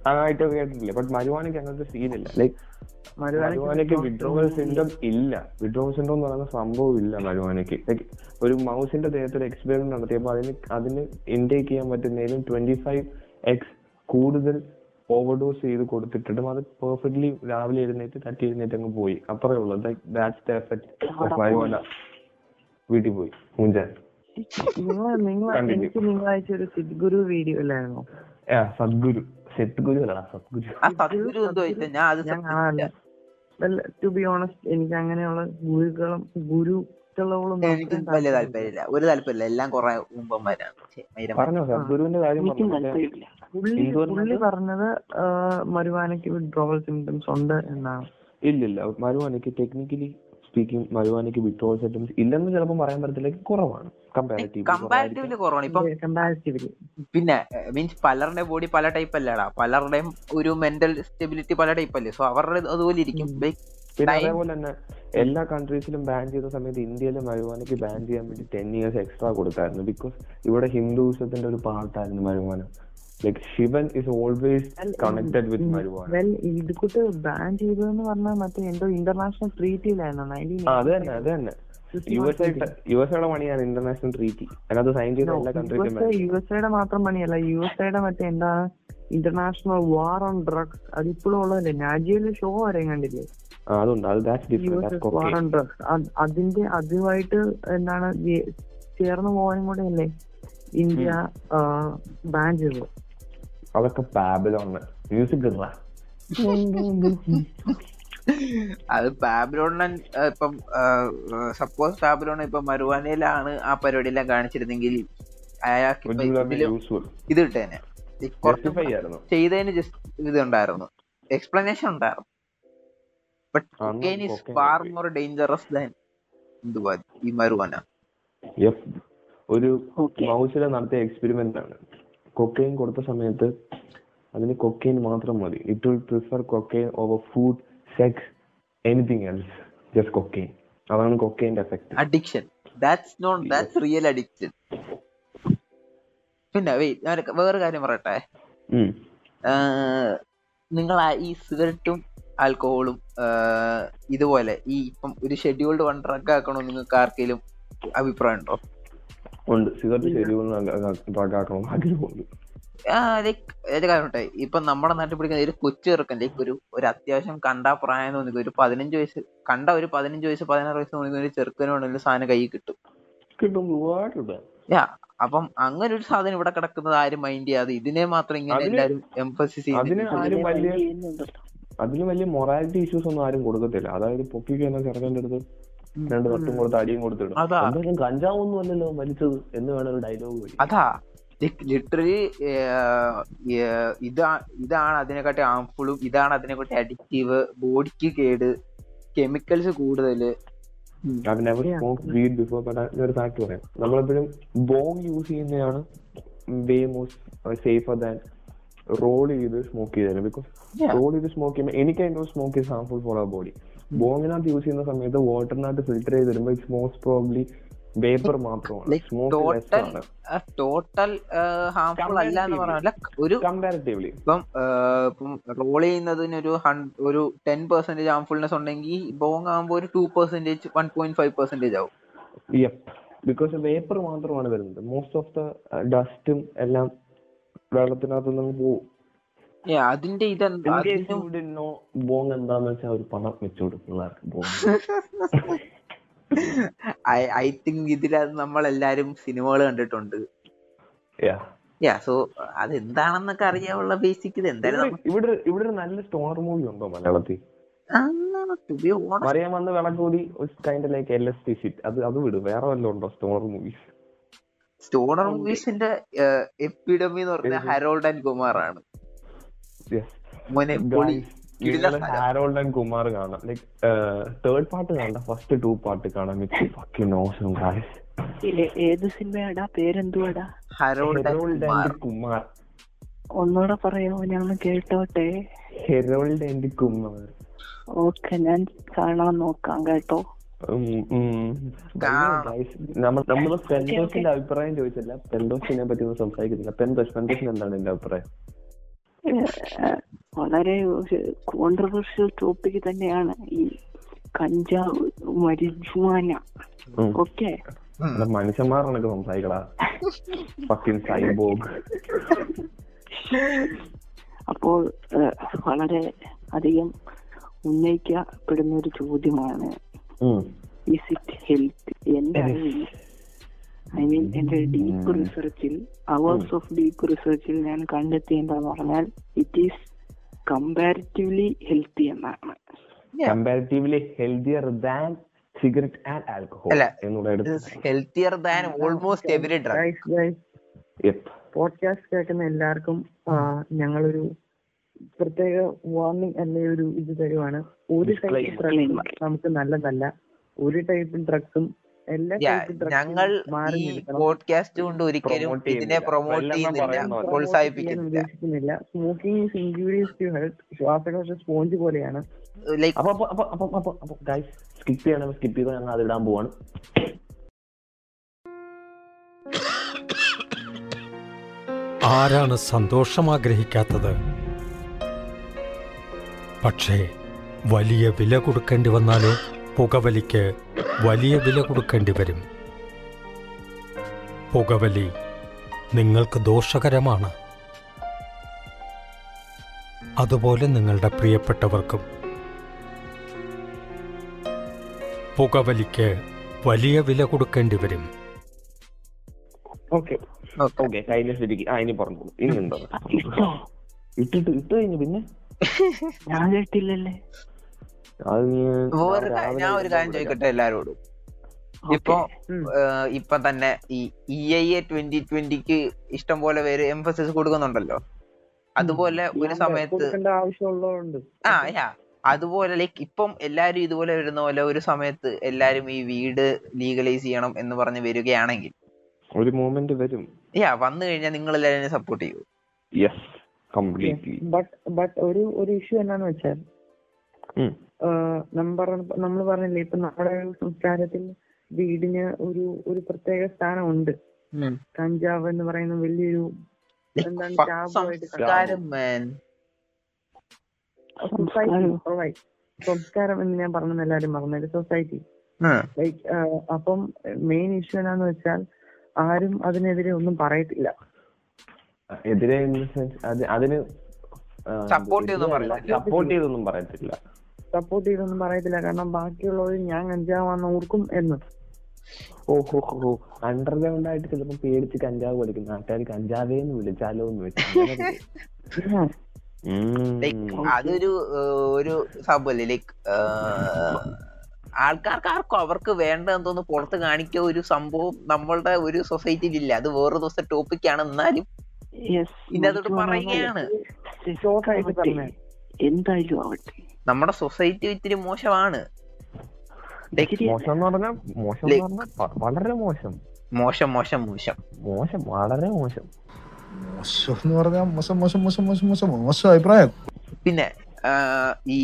ആയിട്ട് കേട്ടിട്ടില്ല? ബട്ട് മരുവാനയ്ക്ക് അങ്ങനത്തെ സീനില്ല ലൈക് മരുവാനയ്ക്ക് വിഡ്രോവൽ സിൻഡം ഇല്ല. വിഡ്രോവൽ സിൻഡം എന്ന് പറയുന്ന സംഭവം ഇല്ല മരുവാനയ്ക്ക്. ലൈക് ഒരു മൗസിന്റെ ദേഹത്ത് ഒരു എക്സ്പെരിമെന്റ് നടത്തിയപ്പോൾ അതിന് അതിന് ഇൻടേക്ക് ചെയ്യാൻ പറ്റുന്നതിലും ട്വന്റി ഫൈവ് എക്സ് കൂടുതൽ ഓവർഡോസ് ചെയ്ത് കൊടുത്തിട്ടും അത് പെർഫെക്റ്റ്ലി രാവിലെ എഴുന്നേറ്റ് തട്ടി എഴുന്നേറ്റ് അങ്ങ് പോയി. അത്രേ ഉള്ളൂ. That's the effect of marijuana വീട്ടിൽ പോയി. മുഞ്ചാൻ. സിദ്ഗുരു വീഡിയോ അല്ലായിരുന്നോ സദ്ഗുരു. സത്ഗുരു അല്ലടാ സദ്ഗുരു. സദ്ഗുരു ഞാൻ ടു ബി ഓണസ്റ്റ് എനിക്ക് അങ്ങനെയുള്ള ഗുരുക്കളും ഗുരുക്കളോളം എനിക്ക് വലിയ താല്പര്യമില്ല. ഒരു താല്പര്യമില്ല. എല്ലാം കുറെ പുള്ളി പറഞ്ഞത്? മരുവാനയ്ക്ക് വിഡ്രോവൽ സിംറ്റംസ് ഉണ്ട് എന്നാണ്. ഇല്ലില്ല. മരുവാനയ്ക്ക് ടെക്നിക്കലി സ്പീക്കിംഗ് മരുവാനയ്ക്ക് വിഡ്രോവൽ സിംറ്റംസ് ഇല്ലെന്ന് ചിലപ്പോൾ പറയാൻ പറ്റത്തില്ല. കുറവാണ്. കമ്പാരിറ്റീവ് കമ്പാരിറ്റീവ്ലി കുറവാണ്. ഇപ്പം കമ്പാരിറ്റീവ്ലി പിന്നെ മീൻസ് പലരുടെ ബോഡി പല ടൈപ്പ് അല്ലടാ. പലരുടെയും ഒരു മെന്റൽ സ്റ്റെബിലിറ്റി പല ടൈപ്പ് അല്ലേ. സോ അവരുടെ അതുപോലെ ഇരിക്കും. പിന്നെ അതേപോലെ തന്നെ എല്ലാ കൺട്രീസിലും ബാൻ ചെയ്ത സമയത്ത് ഇന്ത്യയിലെ മരുവാനയ്ക്ക് ബാൻ ചെയ്യാൻ വേണ്ടി ടെൻ ഇയേഴ്സ് എക്സ്ട്രാ കൊടുത്തായിരുന്നു. ബിക്കോസ് ഇവിടെ ഹിന്ദുസത്തിന്റെ ഒരു പാർട്ടായിരുന്നു marijuana. Like Shivan is always connected with marijuana. Well ഇത് ബാൻ ചെയ്തതെന്ന് പറഞ്ഞാൽ മറ്റേ എന്തോ ഇന്റർനാഷണൽ ട്രീറ്റിയിലായിരുന്നു അത് തന്നെ അത് തന്നെ. യു എസ് പണിയാണ് ഇന്റർനാഷണൽ ട്രീറ്റി അതിനകത്ത് സൈൻ ചെയ്ത എല്ലാ കൺട്രീസിലും യു എസ് എയുടെ മാത്രം പണിയല്ല. യു എസ് എയുടെ മറ്റേ എന്താണ് ഇന്റർനാഷണൽ വാർ ഓൺ ഡ്രഗ്സ് അതിപ്പോഴും ഉള്ളതല്ലേ? നാജിയയിലെ ഷോ വരെ കണ്ടില്ലേ? അതുണ്ട്. അത് ദാറ്റ്സ് ഡിഫറെന്റ് അതിന്റെ അതുമായിട്ട് എന്താണ് ചേർന്ന് പോകാനും കൂടെ അല്ലേ? ഇന്ത്യ ബാൻ ചെയ്തു. അതൊക്കെ പാബിലോണ് മ്യൂസിക് ഇട അത് ബാബിലോണൻ ഇപ്പം സപ്പോസ് ബാബിലോൺ ഇപ്പൊ മരുവാനയിലാണ് ആ പരിപാടിയെല്ലാം കാണിച്ചിരുന്നെങ്കിൽ അയാൾക്ക് ഇത് കിട്ടേനെ. ചെയ്തതിന് ജസ്റ്റ് ഇത് ഉണ്ടായിരുന്നു. എക്സ്പ്ലനേഷൻ ഉണ്ടായിരുന്നു. But cocaine cocaine far. More dangerous than എന്തുവാ ഈ മരുവാന Yep. ഒരു മൗസില നടത്തിയ എക്സ്പെരിമെന്റ് ആണ്. കൊക്കെയിൻ കൊടുത്ത സമയത്ത് അതിന് കൊക്കെയിൻ മാത്രം മതി. It will prefer cocaine over food sex anything else just cocaine അതാണ് കൊക്കെയിന്റെ effect addiction that's not that's real addiction പിന്നെ വേറെ കാര്യം പറയട്ടെ? നിങ്ങൾ ഈ സിഗരറ്റും ആൽക്കഹോളും ഇതുപോലെ ഈ ഇപ്പം ഒരു ഷെഡ്യൂൾഡ് വൺ ഡ്രഗ് ആക്കണോ നിങ്ങൾക്ക് ആർക്കെങ്കിലും അഭിപ്രായം ഉണ്ടോ? ഉണ്ട്. സിഗരറ്റ് ഡ്രഗ് ആക്കണം ആഗ്രഹമുണ്ട്. ലൈക്ക് ഇപ്പൊ നമ്മുടെ നാട്ടിൽ പിടിക്കുന്ന ഒരു കൊച്ചു ചെറുക്കൻ ലൈക്ക് ഒരു ഒരു അത്യാവശ്യം കണ്ട പ്രായം തോന്നിക്കും ഒരു പതിനഞ്ച് വയസ്സ് കണ്ട ഒരു പതിനഞ്ച് വയസ്സ് പതിനാറ് വയസ്സ് തോന്നിക്കുന്ന ഒരു ചെറുക്കനോടെങ്കിലും സാധനം കൈ കിട്ടും. അപ്പം അങ്ങനെ ഒരു സാധനം ഇവിടെ കിടക്കുന്നത് ആരും മൈൻഡ് ചെയ്യാതെ ഇതിനെ മാത്രം ഇങ്ങനെ എല്ലാരും എംഫസിസ് ചെയ്യുന്നു അതിന് വലിയ മൊറാലിറ്റി ഇഷ്യൂസ് ഒന്നും ആരും കൊടുക്കത്തില്ല. അതായത് പൊക്കിക്ക് എന്നാ ചെറുക്കന്റെ അടുത്ത് രണ്ട് തട്ടും കൊടുത്ത് അടിയും കൊടുത്തിടും. എന്തായാലും കഞ്ചാവൊന്നും അല്ലല്ലോ വലിച്ചത് എന്ന് വേണം ഒരു ഡയലോഗ് വഴി. അതാ. ലിറ്ററലി ഇതാ ഇതാണ് അതിനെക്കാട്ടി ആംഫുളും ഇതാണ് അതിനെക്കാട്ടി അഡിക്റ്റീവ് ബോഡിക്ക് കേട് കെമിക്കൽസ് before, ഒരു ഫാക്ട് പറയാം. നമ്മളെപ്പോഴും ബോങ് യൂസ് ചെയ്യുന്നതാണ് way most safer than roll ചെയ്ത് സ്മോക്ക് ചെയ്തായിരുന്നു ബിക്കോസ് റോൾ ചെയ്ത് സ്മോക്ക് ചെയ്യുമ്പോൾ എനിക്ക് അതിന്റെ of smoke is harmful for our body ബോങ്ങിനകത്ത് use ചെയ്യുന്ന സമയത്ത് വാട്ടറിനകത്ത് ഫിൽറ്റർ ചെയ്ത് വരുമ്പോൾ ഇറ്റ്സ് മോസ്റ്റ് പ്രോബ്ലി വേപ്പർ മാത്രമാണ്. ലെസ് ടോട്ടൽ ഹാംഫുൾ അല്ല എന്ന് പറയാനല്ല ഒരു കമ്പാരിറ്റീവ്ലി ഇപ്പം റോൾ ചെയ്യുന്നതിന് ഒരു ഒരു ടെൻ പെർസെന്റേജ് ഹാംഫുൾനെസ് ഉണ്ടെങ്കിൽ ബോങ് ആകുമ്പോൾ ഒരു two percentage one point five percentage ആവും. ബിക്കോസ് വേപ്പർ മാത്രമാണ് വരുന്നത്. മോസ്റ്റ് ഓഫ് ദ ഡസ്റ്റും എല്ലാം വെള്ളത്തിനകത്ത് നിന്ന് പോകും Yeah, അതിന്റെ ബോങ് എന്താന്ന് വെച്ചാൽ ഒരു പണം വെച്ചുകൊടുക്കും പിള്ളേർക്ക് ബോങ് ഐ തിങ്ക് ഇതിൽ നമ്മളെല്ലാരും സിനിമകൾ കണ്ടിട്ടുണ്ട്. യാ സോ അത് എന്താണെന്നൊക്കെ അറിയാനുള്ള ബേസിക് ഇത് എന്തായാലും ഇവിടെ ഒരു നല്ല സ്റ്റോണർ മൂവി ഉണ്ടോ മലയാളത്തിൽ? മറിയാൻ വന്ന് വിളക്കൂതി kind like L S T shit അത് അത് വിടും. വേറെ വല്ലതും ഉണ്ടോ സ്റ്റോണർ മൂവീസ് സ്റ്റോണർ മൂവീസിന്റെ എപ്പിഡമി എന്ന് പറഞ്ഞ ഏത്? ഹരോൾഡ് ആൻഡ് കുമാർ ആണ്. മോനെ ഹാരോൾഡ് ആൻഡ് കുമാർ കാണാം ലൈക്ക് തേർഡ് പാർട്ട് കാണണ്ട. ഫസ്റ്റ് ടു പാർട്ട് കാണാം. ഇറ്റ്സ് ഫക്കിംഗ് ഓസം ഗായ്സ് ഏത് സിനിമയാടാ? പേരെന്തുവാടാ? Harold and Kumar and Kumar. ഒന്നുകൂടെ പറയാമോ ഞാൻ കേട്ടോട്ടെ? Harold and Kumar. ഓക്കെ ഞാൻ കാണാൻ നോക്കാം കേട്ടോ. നമ്മൾ അഭിപ്രായം ചോദിച്ചില്ല. പെൻഡോസിനെ പറ്റി ഒന്നും സംസാരിക്കുന്നില്ല. പെൻഡോസ് പെൻഡോസിന് എന്താണ് എന്റെ അഭിപ്രായം? വളരെ കോൺട്രവേഴ്ഷ്യൽ ടോപ്പിക് തന്നെയാണ് ഈ കഞ്ചാവ് മരിജുവാന. ഓക്കെ മനുഷ്യന്മാരാണ് മനുഷ്യന്മാരാണൊക്കെ സംസാരിക്കടാ. ഫക്കിൻ സൈബോഗ് അപ്പോൾ വളരെ അധികം ഉന്നയിക്കപ്പെടുന്ന ഒരു ചോദ്യമാണ് ഇസ് ഇറ്റ് ഹെൽത്ത് എന്റെ അറിവിൽ ഐ മീൻ എന്റെ ഡീപ്പ് റിസർച്ചിൽ അവേഴ്സ് ഓഫ് ഡീപ്പ് റിസർച്ചിൽ ഞാൻ കണ്ടെത്തിയ എന്താന്ന് പറഞ്ഞാൽ ഇറ്റ് ഈസ് കമ്പാരിറ്റീവ്ലി ഹെൽത്തി എന്നാണ്. Comparatively healthier than cigarette and alcohol healthier than almost every drug podcast കേൾക്കുന്ന എല്ലാവർക്കും ഞങ്ങളൊരു പ്രത്യേക വാർണിംഗ് അല്ലെങ്കിൽ ഒരു ഇത് തരുവാണ്. ഒരു ടൈപ്പ്. ഡ്രഗ്സും നമുക്ക് നല്ലതല്ല. ഒരു ടൈപ്പ് ഡ്രഗ്സും ഞങ്ങൾ ഈ പോഡ്കാസ്റ്റ് കൊണ്ട് ഒരിക്കലും ഇതിനെ പ്രൊമോട്ട് ചെയ്യുന്നില്ല. പ്രോത്സാഹിപ്പിക്കുന്നില്ല. സ്മോക്കിംഗ് ഇൻജൂരിയസ് ടു ഹെൽത്ത് ശ്വാസകോശ സ്പോഞ്ച് പോലെയാണ്. സ്കിപ്പ് ചെയ്യണം. സ്കിപ്പ് ചെയ്ത് ഞങ്ങൾ അതിടാൻ പോവാണ്. ആരാണ് സന്തോഷം ആഗ്രഹിക്കാത്തത്? പക്ഷേ വലിയ വില കൊടുക്കേണ്ടി വന്നാലോ? പുകവലിക്ക് വലിയ വില കൊടുക്കേണ്ടി വരും. പുകവലി നിങ്ങൾക്ക് ദോഷകരമാണ്. അതുപോലെ നിങ്ങളുടെ പ്രിയപ്പെട്ടവർക്കും. പുകവലിക്ക് വലിയ വില കൊടുക്കേണ്ടി വരും. ഓക്കെ. ഓക്കെ കഴിഞ്ഞ ശരിക്കും ആ ഇനി പറഞ്ഞു ഇനി ഉണ്ടോ ഇട്ടോ ഇട്ടിട്ട് ഇട്ട് കഴിഞ്ഞു പിന്നെ? ഞാൻ കേട്ടില്ലല്ലേ ഞാൻ ഒരു കാര്യം ചോദിക്കട്ടെ എല്ലാരോടും ഇപ്പൊ ഇപ്പൊ തന്നെ ഈ ഇ ഐ എ ട്വന്റി ട്വന്റിക്ക് ഇഷ്ടം പോലെ പേര് എംഫസിസ് കൊടുക്കുന്നുണ്ടല്ലോ. അതുപോലെ ഒരു സമയത്ത് ആ യാ. അതുപോലെ ലൈക്ക് ഇപ്പം എല്ലാരും ഇതുപോലെ വരുന്ന പോലെ ഒരു സമയത്ത് എല്ലാരും ഈ വീട് ലീഗലൈസ് ചെയ്യണം എന്ന് പറഞ്ഞ് വരികയാണെങ്കിൽ ഒരു മൂമെന്റ് വരും. യാ വന്നു കഴിഞ്ഞാൽ നിങ്ങൾ എല്ലാവരും സപ്പോർട്ട് ചെയ്യൂ. യെസ് കംപ്ലീറ്റ്ലി ബട്ട് ബട്ട് ഒരു ഒരു ഇഷ്യൂ എന്നാന്ന് വെച്ചാൽ. നമ്മൾ നമ്മൾ പറഞ്ഞില്ലേ ഇപ്പൊ നമ്മുടെ ഒരു സംസ്കാരത്തിൽ വീടിന് ഒരു ഒരു പ്രത്യേക സ്ഥാനമുണ്ട്. കഞ്ചാവ് എന്ന് പറയുന്ന വലിയൊരു എന്താണ് സംസ്കാരം എന്ന് ഞാൻ പറഞ്ഞെന്ന് എല്ലാരും പറഞ്ഞത് സൊസൈറ്റി. ലൈക്ക് അപ്പം മെയിൻ ഇഷ്യൂ എന്നാന്ന് വെച്ചാൽ ആരും അതിനെതിരെ ഒന്നും പറയത്തില്ല. എതിരെ അതിന് സപ്പോർട്ട് സപ്പോർട്ട് ചെയ്തൊന്നും പറയത്തില്ല. സപ്പോർട്ട് ചെയ്തൊന്നും പറയത്തില്ല. കാരണം ബാക്കിയുള്ളവർ ഞാൻ കഞ്ചാവാന്ന് ഓർക്കും എന്ന്. ഓഹോ ഹോ അണ്ടർഗ്രൗണ്ട് ആയിട്ട് ചിലപ്പോ പേടിച്ച് കഞ്ചാവ് പഠിക്കുന്ന ആൾക്കാർ കഞ്ചാവേന്ന് വിളിച്ചാലോ എന്ന് വെച്ചു. ലൈക്ക് അതൊരു ഒരു സംഭവല്ലേ? ലൈക്ക് ആൾക്കാർക്ക് ആർക്കും അവർക്ക് വേണ്ടതെന്ന് തോന്നുന്നു പുറത്ത് കാണിക്കുക ഒരു സംഭവം നമ്മളുടെ ഒരു സൊസൈറ്റിയിൽ ഇല്ല. അത് വേറെ ദിവസത്തെ ടോപ്പിക് ആണ്. എന്നാലും ഇതിനകത്തോട്ട് പറയുകയാണ് എന്തായാലും ആവട്ടെ നമ്മുടെ സൊസൈറ്റി ഇത്തിരി മോശമാണ്. മോശം എന്ന് പറഞ്ഞാൽ മോശം എന്ന് വളരെ മോശം. മോശം മോശം മോശം. മോശം വളരെ മോശം. മോശം എന്ന് പറഞ്ഞാൽ മോശം മോശം മോശം മോശം മോശം മോശം അഭിപ്രായം. പിന്നെ ഈ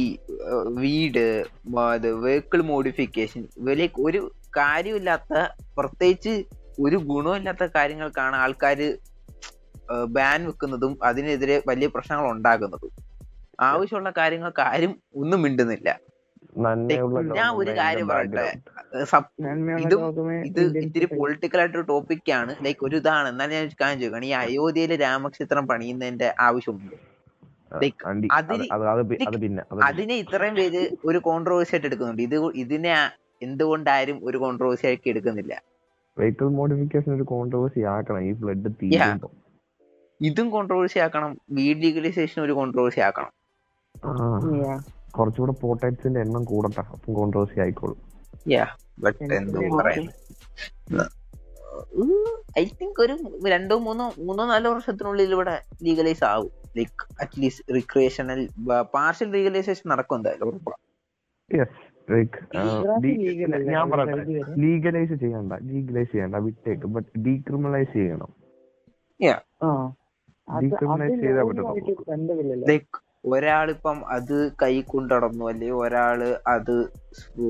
വീട് വീട് വെഹിക്കിൾ മോഡിഫിക്കേഷൻ ലൈക്ക് ഒരു കാര്യമില്ലാത്ത പ്രത്യേകിച്ച് ഒരു ഗുണമില്ലാത്ത കാര്യങ്ങൾക്കാണ് ആൾക്കാര് ബാൻ വെക്കുന്നതും അതിനെതിരെ വലിയ പ്രശ്നങ്ങൾ ഉണ്ടാകുന്നതും. ആവശ്യമുള്ള കാര്യങ്ങൾക്ക് ആരും ഒന്നും മിണ്ടുന്നില്ല. ഞാൻ ഒരു കാര്യം പറയട്ടെ. ഇതും ഇത്തിരി. പൊളിറ്റിക്കൽ ആയിട്ടൊരു ടോപ്പിക് ആണ്. ലൈക്ക് ഒരു ഇതാണ്. എന്നാലും ഞാൻ കാര്യം ചോദിക്കണം ഈ അയോധ്യയിലെ രാമക്ഷേത്രം പണിയുന്നതിന്റെ ആവശ്യമുണ്ട്? അതിന് അത് അത് പി- അത് പിന്നെ അതിനെ ഇത്രയും പേര് ഒരു കോൺട്രവേഴ്സി ആയിട്ട് എടുക്കുന്നുണ്ട്. ഇത് ഇതിനെ എന്തുകൊണ്ടായാലും ഒരു കോൺട്രവേഴ്സി ആയിട്ട് എടുക്കുന്നില്ല. വെഹിക്കിൾ മോഡിഫിക്കേഷൻ ഒരു കോൺട്രവേഴ്സി ആക്കണം. ഈ ഫ്ലഡ് തീരുമ്പോ. ഇതും കോൺട്രവേഴ്സി ആക്കണം വീഡ് ലീഗലൈസേഷൻ ഒരു കോൺട്രവേഴ്സി ആക്കണം. കുറച്ചുകൂടെ പോട്ടേറ്റ്സിന്റെ എണ്ണം കൂടട്ടെ അപ്പം കോൺട്രവേഴ്സി ആയിക്കോളും. യാ ബട്ട് എന്തോ പറയുന്നത് ഐ തിങ്ക് ഒരു രണ്ടോ മൂന്നോ മൂന്നോ നാലോ വർഷത്തിനുള്ളിൽ ഇവിടെ ലീഗലൈസ് ആവും. Like at least recreational partial legalisation നടക്കും എന്തായാലും ഞാൻ പറയട്ടെ ലീഗലൈസ് ചെയ്യണ്ട ലീഗലൈസ് ചെയ്യണ്ട വിട്ടേക്ക് ബട്ട് ഡീക്രിമിനലൈസ് ചെയ്യണം. ഒരാളിപ്പം അത് കൈ കൊണ്ടടന്നു അല്ലെങ്കിൽ ഒരാൾ അത്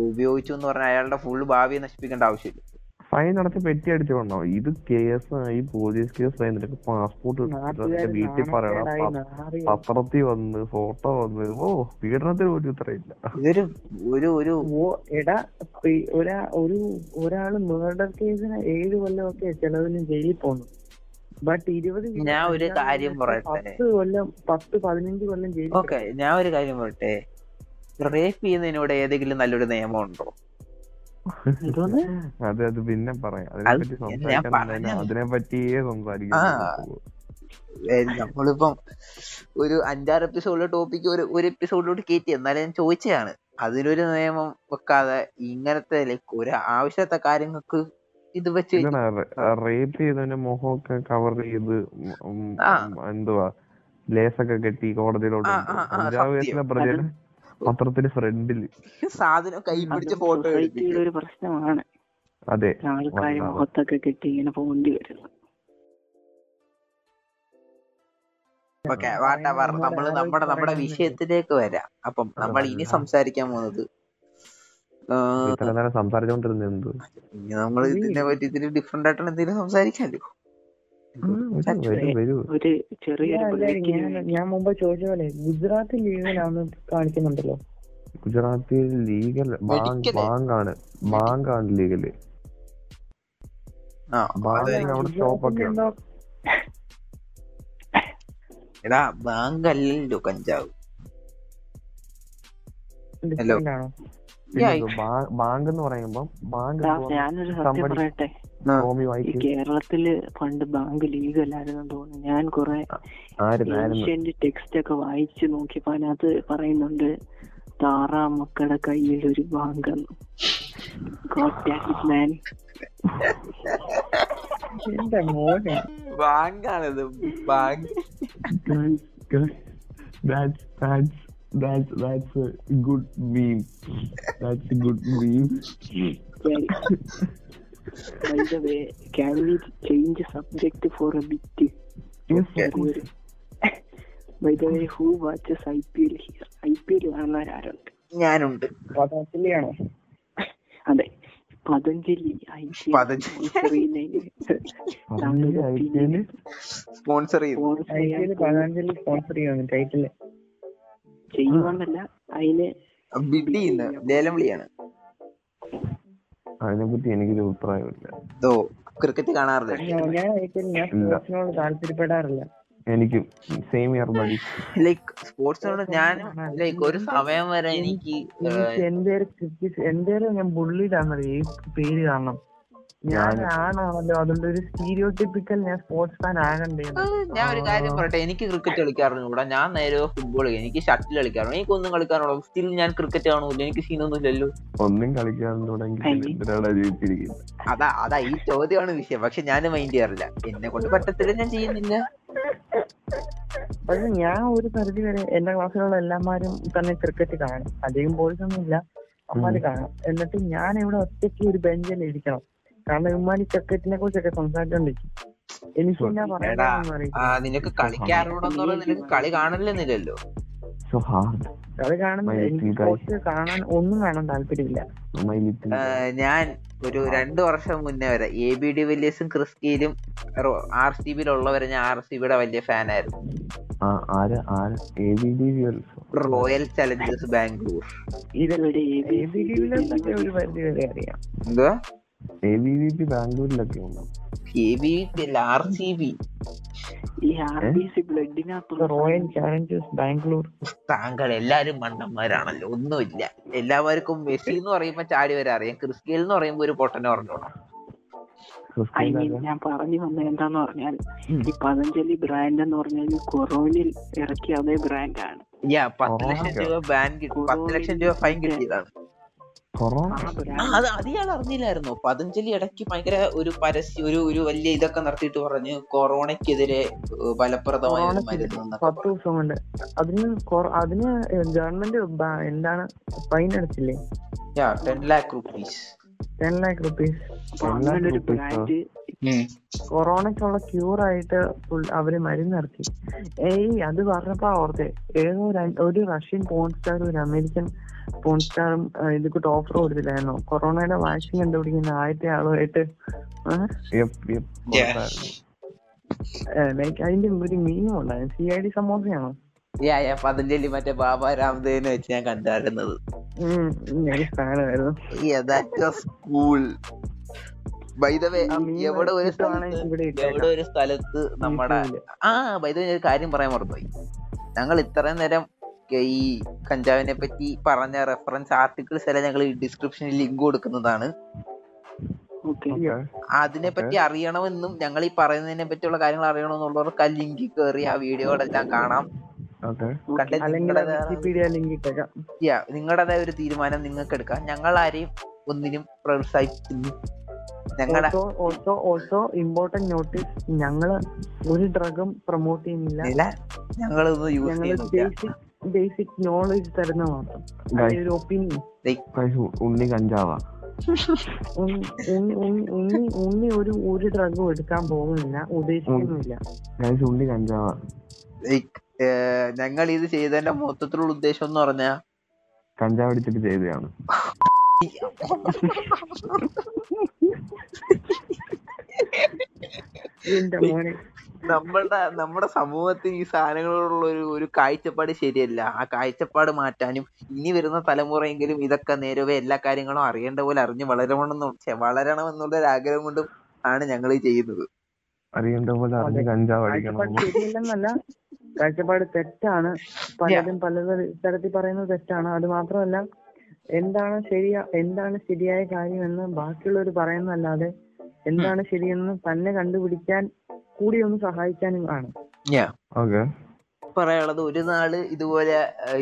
ഉപയോഗിച്ചു എന്ന് പറഞ്ഞാൽ അയാളുടെ ഫുൾ ഭാവിയെ നശിപ്പിക്കേണ്ട ആവശ്യമില്ല. ഫൈൻ അടച്ച് പെറ്റി അടിച്ചു വന്നോ ഇത് കേസായി ആയി പോലീസ് കേസ് ആയി നിനക്ക് പാസ്പോർട്ട് വീട്ടിൽ പറയണം. പത്രത്തിൽ വന്ന് ഫോട്ടോ വന്ന് ഓ പീഡനത്തിന് പോലും ഇത്രയില്ല ഇതൊരു ഒരു ഒരു ഓ എടാ ഒരാ ഒരു ഒരാൾ മേർഡർ കേസിന് ഏഴ് കൊല്ലമൊക്കെ ചെലവിന് ജയിലിൽ പോന്നു. ബട്ട് ഇരുപത് കിലോ ഞാൻ ഒരു കാര്യം പറയട്ടെ. പത്ത് കൊല്ലം പത്ത് പതിനഞ്ച് കൊല്ലം ജയിലിൽ ഓക്കെ ഞാൻ ഒരു കാര്യം പറയട്ടെ. റേപ്പ് ചെയ്യുന്നതിനോട് ഏതെങ്കിലും നല്ലൊരു നിയമം ഉണ്ടോ അതെ അത് പിന്നെ പറയാം. അത് അതിനെപ്പറ്റി സംസാരിക്കാൻ. ഏ, നമ്മളിപ്പം ഒരു അഞ്ചാറ് എപ്പിസോഡിലെ ടോപ്പിക്ക് ഒരു ഒരു എപ്പിസോഡിലോട്ട് കയറ്റി എന്നാലും ഞാൻ ചോദിച്ചതാണ്. അതിനൊരു നിയമം വെക്കാതെ ഇങ്ങനത്തെ ലൈക്ക് ഒരു ആവശ്യത്തെ കാര്യങ്ങൾക്ക് ഇത് വെച്ച് റേപ്പ് ചെയ്തവന്റെ മുഖമൊക്കെ കവർ ചെയ്ത് ഉം, ഉം, ആ. എന്തുവാ ലേസൊക്കെ കെട്ടി കോടതിയിലോട്ട് ആ, കൊണ്ടുപോകും. ആ, ആ, അഞ്ചാറ്. വയസ്സിലെ പ്രതിനെ പത്രത്തിന് ഫ്രണ്ടിൽ സാധനം കൈ പിടിച്ച് ഫോട്ടോ ഒരു പ്രശ്നമാണ് അതെ ആൾക്കാര്. മുഖത്തൊക്കെ കെട്ടി ഇങ്ങനെ പോണ്ടി വരുന്നു ഓക്കെ വാട്ടവർ നമ്മൾ നമ്മൾ നമ്മുടെ നമ്മുടെ വിഷയത്തിലേക്ക് വരാം അപ്പം നമ്മൾ ഇനി സംസാരിക്കാൻ പോകുന്നത് ഇത്ര നേരം സംസാരിച്ചോണ്ടിരുന്ന എന്ത്? ഇനി നമ്മൾ ഇതിനെ പറ്റി ഇതിന് ഡിഫറെന്റ് ആയിട്ടാണ് എന്തെങ്കിലും സംസാരിക്കാമല്ലോ. ഒരു ചെറിയൊരു ഞാൻ മുമ്പ് ചോദിച്ച പോലെ ഗുജറാത്തിൽ ലീഗിലാണ് കാണിക്കുന്നുണ്ടല്ലോ. ഗുജറാത്തിൽ ലീഗൽ. ബാങ്കാണ് ബാങ്കാണ് ലീഗൽ. അവിടെ ഷോപ്പൊക്കെ ഉണ്ട്. എടാ ബാങ്ക് അല്ലല്ലോ കഞ്ചാവ് ഹലോ. ബാങ്ക് എന്ന് പറയുമ്പോൾ ബാങ്ക് ഞാനൊരു സത്യം പറയട്ടെ. ഈ വൈറ്റ് കേരളത്തിൽ പണ്ട് ബാങ്ക് ലീഗ് അല്ലായിരുന്നു തോന്നുന്നു. ഞാൻ കുറെ ഏഷ്യന്റ് ടെക്സ്റ്റ് ഒക്കെ വായിച്ചു നോക്കിയപ്പോ അതിനകത്ത് പറയുന്നുണ്ട് താറാ മക്കളുടെ കയ്യിൽ ഒരു bank ബാങ്കാണിത് bank. That's that's a good meme that's a good meme By the way, can we change subject for a bit? yes Okay. By the way, who watches IPL here? IPL ആരുണ്ട് ഞാനുണ്ട് പതഞ്ജലിയാണോ അതെ Patanjali Patanjali. Sponsor എൽ Patanjali sponsor ചെയ്യുന്നു title ചെയ്യുമെന്നല്ല അതിന് bid ചെയ്യുന്ന ലേലം വിളിയാണ്. അതിനെപ്പറ്റി എനിക്കൊരു അഭിപ്രായമില്ല ഓ ക്രിക്കറ്റ് കാണാറില്ല? ഞാൻ താല്പര്യപ്പെടാറില്ല. എനിക്ക് സെയിം ഇയർ ബഡി ലൈക്ക് സ്പോർട്സിനോട് ഞാൻ ലൈക്ക് ഒരു സമയം വരെ എനിക്ക് എന്റെ ഞാൻ ബുള്ളിയിലാണെന്നറിയ ഈ പേര് കാരണം ഞാൻ ആണാണല്ലോ അതുകൊണ്ട് ഒരു സ്റ്റീരിയോ ടിപ്പിക്കൽ ഞാൻ സ്പോർട്സ് ഫാൻ ആകണ്ടേ ഞാൻ ഒരു കാര്യം പറയട്ടെ. എനിക്ക് ക്രിക്കറ്റ് കളിക്കാറുണ്ട് ഇവിടെ ഞാൻ നേരെ ഫുട്ബോൾ എനിക്ക് ഷട്ടിൽ കളിക്കാറുണ്ട് എനിക്കൊന്നും കളിക്കാറുള്ളൂ സ്റ്റിൽ ഞാൻ ക്രിക്കറ്റ് കാണുന്നില്ല എനിക്ക് സീനൊന്നും ഇല്ലല്ലോ. ഒന്നും എന്തിനാണ് അതാ അതാ ഈ ചോദ്യമാണ് വിഷയം. പക്ഷെ ഞാൻ മൈൻഡ് ചെയ്യാറില്ല. എന്നെ കൊണ്ട് പറ്റത്തില്ല. ഞാൻ ചെയ്യുന്നില്ല. പക്ഷെ ഞാൻ ഒരു പരിധി വരെ എന്റെ ക്ലാസ്സിലുള്ള എല്ലാമാരും തന്നെ ക്രിക്കറ്റ് കാണും. അധികം ബോയ്സ് ഒന്നും ഇല്ല. അമ്മാര് കാണും. എന്നിട്ട് ഞാൻ ഇവിടെ ഒറ്റയ്ക്ക് ഒരു ബെഞ്ചിൽ ഇരിക്കണം. കാരണം ഉമ്മാനി ക്രിക്കറ്റിനെ കുറിച്ചൊക്കെ സംസാരിച്ചോണ്ടിരിക്കും എനിക്ക് എന്നാ നിനക്ക് കളിക്കാറുണ്ടെന്ന് നിനക്ക് കളി കാണലെന്നില്ലല്ലോ. സ്പോർട്സ് കാണാൻ ഒന്നും വേണം താല്പര്യമില്ല. ഞാൻ ഒരു രണ്ടു വർഷം മുന്നേ വരെ എ ബി ഡി വില്യസും ക്രിസ്കിയിലും ആർ സി ബിയിലുള്ളവരെ ഞാൻ ആർ സി ബിയുടെ വലിയ ഫാനായിരുന്നു. Royal challengers Bangalore. എ ഒരു പരിധി വരെ അറിയാം. എന്തുവാ? എ ബി വി പി ബാംഗ്ലൂരിലൊക്കെ റോയൽ ചാലഞ്ചേഴ്സ് ബാംഗ്ലൂർ. താങ്കൾ എല്ലാരും മണ്ണന്മാരാണല്ലോ ഒന്നുമില്ല. എല്ലാവർക്കും മെസ്സി എന്ന് പറയുമ്പോ ചാടി വരെ. അറിയാം ക്രിസ്ത്യൽ എന്ന് പറയുമ്പോ ഒരു പൊട്ടനെ പറഞ്ഞോളാം. ഐ മീൻ ഞാൻ പറഞ്ഞു വന്നത് എന്താന്ന് പറഞ്ഞാൽ ഈ പതഞ്ജലി ബ്രാൻഡ് എന്ന് പറഞ്ഞാൽ കൊറോണിൽ ഇറക്കിയ അതേ ബ്രാൻഡാണ്. യാ പത്ത് ലക്ഷം രൂപ ബാൻ കിട്ടി പത്ത് ലക്ഷം രൂപ ഫൈൻ കിട്ടിയതാണ്. അത് അത് ഞാൻ അറിഞ്ഞില്ലായിരുന്നോ. പതഞ്ജലി ഇടയ്ക്ക് ഭയങ്കര ഒരു പരസ്യ ഒരു ഒരു വലിയ ഇതൊക്കെ നടത്തിയിട്ട് പറഞ്ഞു കൊറോണയ്ക്കെതിരെ ഫലപ്രദമായ പത്ത് ദിവസം കൊണ്ട്. അതിന് അതിന് ഗവൺമെന്റ് എന്താണ് fine അടച്ചില്ലേ? Ten lakh rupees. Ten lakh rupees. കൊറോണയ്ക്കുള്ള cure ആയിട്ട് അവർ മരുന്ന് ഇറക്കി. ഏയ് അത് പറഞ്ഞപ്പോ ഓർത്തെ. ഏതോ ഒരു റഷ്യൻ പോൺ സ്റ്റാറും ഒരു അമേരിക്കൻ പോൺ സ്റ്റാറും ഇത് കൂട്ട് ഓഫർ കൊടുത്തില്ലായിരുന്നോ? കൊറോണയുടെ വാക്സിൻ കണ്ടുപിടിക്കുന്ന ആദ്യത്തെ ആളുമായിട്ട് ലൈക്ക് അതിന്റെ ഒരു മീനും ഉണ്ടായിരുന്നു. സി ഐ ഡി സമോസയാണോ? പതഞ്ജലി മറ്റേ ബാബ രാംദേവിനെ വെച്ച് ഞാൻ കണ്ടായിരുന്നത്. എവിടെ ഒരു. എവിടെ ഒരു സ്ഥലത്ത് നമ്മുടെ ആ ബൈ ദ വേ ഒരു കാര്യം പറയാൻ മറന്നുപോയി. ഞങ്ങൾ ഇത്രയും നേരം ഈ കഞ്ചാവിനെ പറ്റി പറഞ്ഞ റെഫറൻസ് ആർട്ടിക്കിൾസ് എല്ലാം ഞങ്ങൾ ഈ ഡിസ്ക്രിപ്ഷനിൽ ലിങ്ക് കൊടുക്കുന്നതാണ്. ഓക്കെ അതിനെ പറ്റി അറിയണമെന്നും ഞങ്ങൾ ഈ പറയുന്നതിനെ പറ്റിയുള്ള കാര്യങ്ങൾ അറിയണമെന്നുള്ളവർക്ക് ആ ലിങ്കിൽ കയറി ആ വീഡിയോകളെല്ലാം കാണാം. നിങ്ങളുടേതായ ഒരു തീരുമാനം നിങ്ങൾക്ക് എടുക്കാം ഞങ്ങൾ ആരെയും ഒന്നിനും പ്രോത്സാഹിപ്പിക്കുന്നു ഞങ്ങളുടെ also also also important notice ഞങ്ങൾ ഒരു ഡ്രഗും പ്രൊമോട്ട് ചെയ്യുന്നില്ല. ചെയ്യുന്നില്ല. ബേസിക് നോളജ് തരുന്ന മാത്രം. ഒരു ഒപ്പീനിയൻ ഉണ്ണി കഞ്ചാവാ. ഉണ്ണി ഒരു ഒരു ഡ്രഗും എടുക്കാൻ പോകുന്നില്ല. ഉദ്ദേശിക്കുന്നില്ല. ഉണ്ണി കഞ്ചാവാ. ഞങ്ങൾ ഇത് ചെയ്തതിന്റെ മൊത്തത്തിലുള്ള ഉദ്ദേശം എന്ന് പറഞ്ഞാ കഞ്ചാവ് അടിച്ചിട്ട് ചെയ്തതാണ്. നമ്മളുടെ നമ്മുടെ സമൂഹത്തിൽ ഈ സാധനങ്ങളോടുള്ള ഒരു ഒരു കാഴ്ചപ്പാട് ശരിയല്ല. ആ കാഴ്ചപ്പാട് മാറ്റാനും ഇനി വരുന്ന തലമുറയെങ്കിലും ഇതൊക്കെ നേരവേ എല്ലാ കാര്യങ്ങളും അറിയേണ്ട പോലെ അറിഞ്ഞ് വളരണമെന്ന് വളരണം എന്നുള്ള ഒരു ആഗ്രഹം കൊണ്ടും ആണ് ഞങ്ങൾ ഈ ചെയ്യുന്നത്. അറിയേണ്ട പോലെ അറിഞ്ഞ്. കഞ്ചാവ് അടിക്കണം കാഴ്ചപ്പാട് തെറ്റാണ്. പലരും പല തരത്തിൽ പറയുന്നത് തെറ്റാണ്. അത് മാത്രമല്ല എന്താണ് ശരിയാ എന്താണ് ശരിയായ കാര്യമെന്ന് ബാക്കിയുള്ളവർ പറയുന്നതല്ലാതെ എന്താണ് ശരിയെന്ന് തന്നെ കണ്ടുപിടിക്കാൻ കൂടി ഒന്ന് സഹായിക്കാനും ആണ്. പറയാനുള്ളത് ഒരു നാൾ ഇതുപോലെ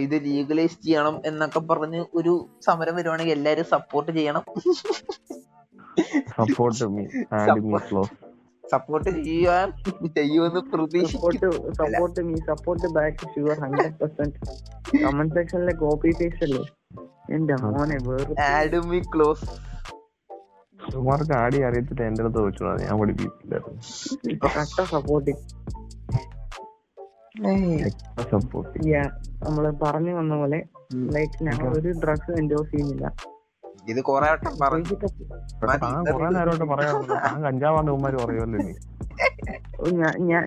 ഇത് ലീഗലൈസ് ചെയ്യണം എന്നൊക്കെ പറഞ്ഞ് ഒരു സമരം വരുവാണെങ്കിൽ എല്ലാരും സപ്പോർട്ട് ചെയ്യണം. Support me and me support ചെയ്യാൻ ചെയ്യുമെന്ന് പ്രതീക്ഷിക്കുന്നു. Support support me support back sure hundred percent comment സെക്ഷനിലെ copy paste അല്ലേ? എന്റെ മോനെ വേറെ ആഡ് മീ ക്ലോസ് സുമാർക്ക് ആടി അറിയത്തില്ല എന്റെ അടുത്ത് ചോദിച്ചോളാം ഞാൻ പഠിപ്പിക്കില്ലായിരുന്നു കട്ട സപ്പോർട്ടിങ് സപ്പോർട്ട് നമ്മൾ പറഞ്ഞു വന്ന പോലെ ലൈക്ക് ഞങ്ങൾ ഒരു ഡ്രഗ്സ് എൻഡോസ് ചെയ്യുന്നില്ല. ഇത് കൊറേ വട്ടം പറഞ്ഞു. കുറെ പറയാറുണ്ട്. താൻ കഞ്ചാവാന്ന് ഉമ്മാര് പറയുമല്ലോ ഞാൻ ഞാൻ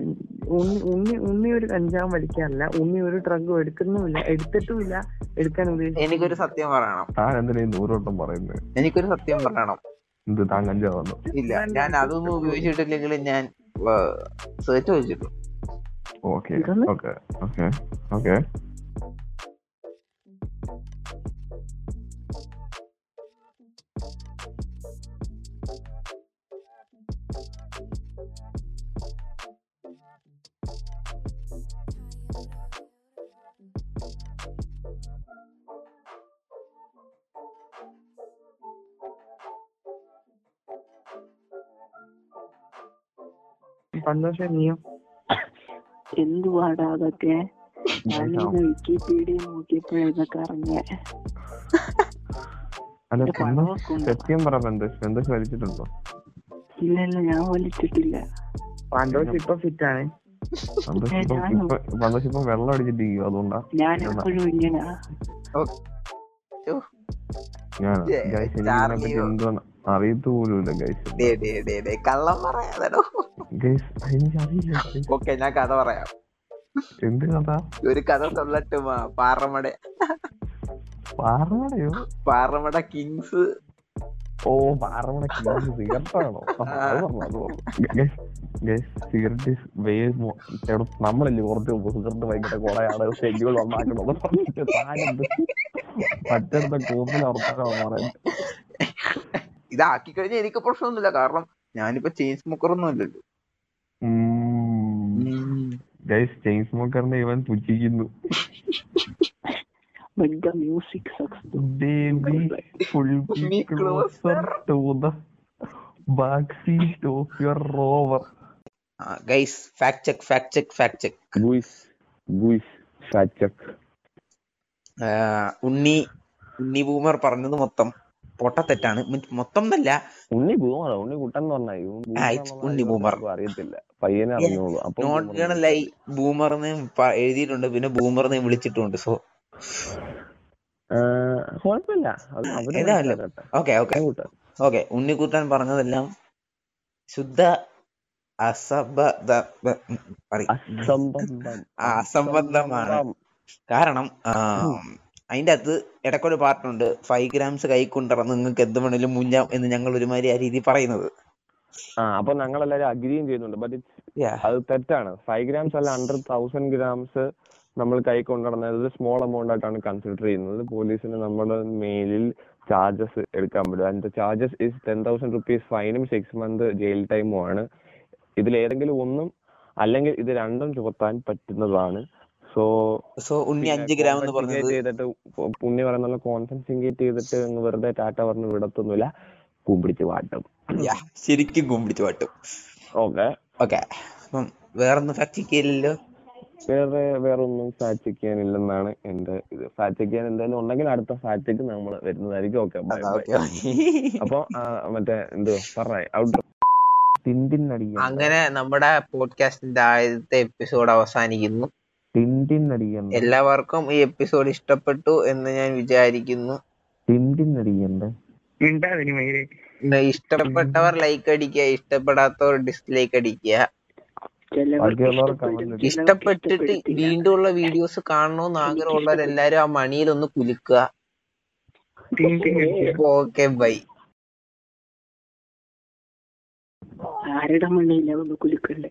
ഉണ്ണി ഉണ്ണി ഉണ്ണി ഒരു കഞ്ചാവ് വലിക്കാറില്ല ഉണ്ണി ഒരു ഡ്രഗ് എടുക്കുന്നുമില്ല. എടുത്തിട്ടുമില്ല. എടുക്കാൻ ഉദ്ദേശിച്ചു എനിക്കൊരു സത്യം പറയണം. താൻ എന്തിനാ ഈ നൂറോട്ടം പറയുന്നത് എനിക്കൊരു സത്യം പറയണം. എന്ത് താൻ കഞ്ചാവാന്നോ ഇല്ല ഞാൻ അതൊന്നും ഉപയോഗിച്ചിട്ടില്ലെങ്കിൽ ഞാൻ search വെച്ചിട്ടു. Okay okay okay okay. സന്തോഷം നീയോ എന്തുവാടാ അതൊക്കെ? ഞാനിന്ന് വിക്കിപീഡിയ നോക്കിയപ്പോഴൊക്കെ അറിഞ്ഞേ? സത്യം പറ ബന്ധുഷ് ബന്ധുഷ് വലിച്ചിട്ടുണ്ടോ ഇല്ല ഇല്ല ഞാൻ വലിച്ചിട്ടില്ല. പാൻഡോസ് ഇപ്പൊ ഫിറ്റ് ആണ് സന്തോഷ് ഇപ്പം വെള്ളം അതുകൊണ്ടാ. ഞാൻ എപ്പോഴും ഇങ്ങനെ ഞാൻ അറിയത്തു പോലുമില്ല ഗൈസ് കള്ളം പറയാതെടോ. ഗൈസ് എനിക്ക് അറിയില്ല guys. ഓക്കെ ഞാൻ കഥ പറയാം. എന്ത് കഥ? ഒരു കഥ തൊള്ളട്ടുമാ പാറമട. പാറമടയോ? പാറമട കിങ്സ്. ഓ പാറമട സിഗരറ്റാണോ? സിഗരറ്റ് വേ നമ്മളല്ലേ കുറച്ച് മുമ്പ് സിഗരറ്റ് വൈകിട്ട് കുളയാണ് ഷെഡ്യൂൾ നന്നാക്കണമെന്ന് പറഞ്ഞിട്ട് താനെന്ത്? മറ്റടുത്ത കൂപ്പിൽ ഉറപ്പാണ് പറയുന്നത് ഇതാക്കി കഴിഞ്ഞാൽ എനിക്ക് പ്രശ്നമൊന്നുമില്ല. കാരണം ഞാനിപ്പോ ചെയിൻ സ്മോക്കറൊന്നും അല്ലല്ലോ. ഗൈസ് ചെയിൻ സ്മോക്കറിനെ ഇവൻ പുച്ഛിക്കുന്നു But the music sucks. Baby, pull me Me closer. to the backseat of your rover. Guys fact check fact check fact check Guys, guys, fact check. Unni Unni boomer പറഞ്ഞത് മൊത്തം. പൊട്ടത്തെറ്റാണ് മൊത്തം എന്നല്ല ഉണ്ണി ബൂമറോ ഉണ്ണി കുട്ടൻ എന്ന് പറഞ്ഞാ ഉണ്ണി boomer. അറിയത്തില്ല. പയ്യനെ അറിഞ്ഞോളൂ. എഴുതിയിട്ടുണ്ട്. പിന്നെ ബൂമർന്ന് വിളിച്ചിട്ടുണ്ട്. സോ കുഴപ്പമില്ല. Okay okay. ഉണ്ണിക്കുട്ടൻ പറഞ്ഞതെല്ലാം ശുദ്ധ അസബദ അസംബന്ധം. അസംബന്ധമാണ്. കാരണം ആ, അതിന്റെ അകത്ത് ഇടയ്ക്കൊരു പാർട്ടുണ്ട് ഫൈവ് ഗ്രാംസ് കൈ കൊണ്ടിറന്ന് നിങ്ങൾക്ക് എന്ത് വേണേലും മുഞ്ഞാം എന്ന് ഞങ്ങൾ ഒരുമാതിരി ആ രീതി പറയുന്നത്. ആ അപ്പൊ ഞങ്ങൾ എല്ലാവരും അഗ്രിയും ചെയ്യുന്നുണ്ട്. But Yeah. അത് തെറ്റാണ്. ഫൈവ് ഗ്രാംസ് അല്ല ഹൺഡ്രഡ് തൗസൻഡ് ഗ്രാംസ് നമ്മൾ കൈ കൊണ്ടുനടന്നത് സ്മോൾ എമൗണ്ട് ആയിട്ടാണ് കൺസിഡർ ചെയ്യുന്നത്. പോലീസിന് നമ്മുടെ മെയിലിൽ ചാർജസ് എടുക്കാൻ പറ്റും. അതിന്റെ charges is ten thousand rupees ഫൈനും six month jail ടൈമും ആണ്. ഇതിൽ ഏതെങ്കിലും ഒന്നും അല്ലെങ്കിൽ ഇത് രണ്ടും ചുമത്താൻ പറ്റുന്നതാണ്. സോ സോ ഉണ്ണി അഞ്ച് ഗ്രാം എന്ന് പറഞ്ഞത് ചെയ്തിട്ട് പുണ്യ പറയുന്ന കോൺസെൻട്രേറ്റ് ചെയ്തിട്ട് വെറുതെ ടാറ്റ പറഞ്ഞ് വിടത്തൊന്നുമില്ല. കുമ്പിടിച്ച് വാട്ടും. ശരിക്കും കുമ്പിടിച്ചു വാട്ടും. ഓക്കെ. ഓക്കെ. അപ്പം വേറൊന്നും ഫാക്ട് ചെയ്യില്ലല്ലോ വേറെ വേറെ ഒന്നും ചെക്ക് ചെയ്യാനില്ലെന്നാണ് എന്റെ ഇത്. ചെക്ക് ചെയ്യാൻ എന്തായാലും ഉണ്ടെങ്കിൽ അടുത്ത ഫാറ്റ് ചെക്ക് നമ്മൾ വരുന്നതായിരിക്കും. ഓക്കെ അപ്പൊ മറ്റേ എന്തോ പറഞ്ഞ ഔട്ട് അങ്ങനെ നമ്മുടെ പോഡ്കാസ്റ്റിന്റെ ആദ്യത്തെ എപ്പിസോഡ് അവസാനിക്കുന്നു. ടിന്റിൻ അടിക്കണ്ട എല്ലാവർക്കും ഈ എപ്പിസോഡ് ഇഷ്ടപ്പെട്ടു എന്ന് ഞാൻ വിചാരിക്കുന്നു. ടിന്റിൻ അടിക്കണ്ട ഇഷ്ടപ്പെട്ടവർ ലൈക്ക് അടിക്കുക ഇഷ്ടപ്പെടാത്തവർ ഡിസ്ലൈക്ക് അടിക്കുക. ഇഷ്ടപ്പെട്ടിട്ട്. വീണ്ടും ഉള്ള വീഡിയോസ് കാണണമെന്ന് ആഗ്രഹമുള്ളവരെല്ലാരും ആ മണിയിൽ ഒന്ന് കുലുക്കുക. ഓക്കെ ബൈ ആരുടെ ഒന്ന് കുലുക്കല്ലേ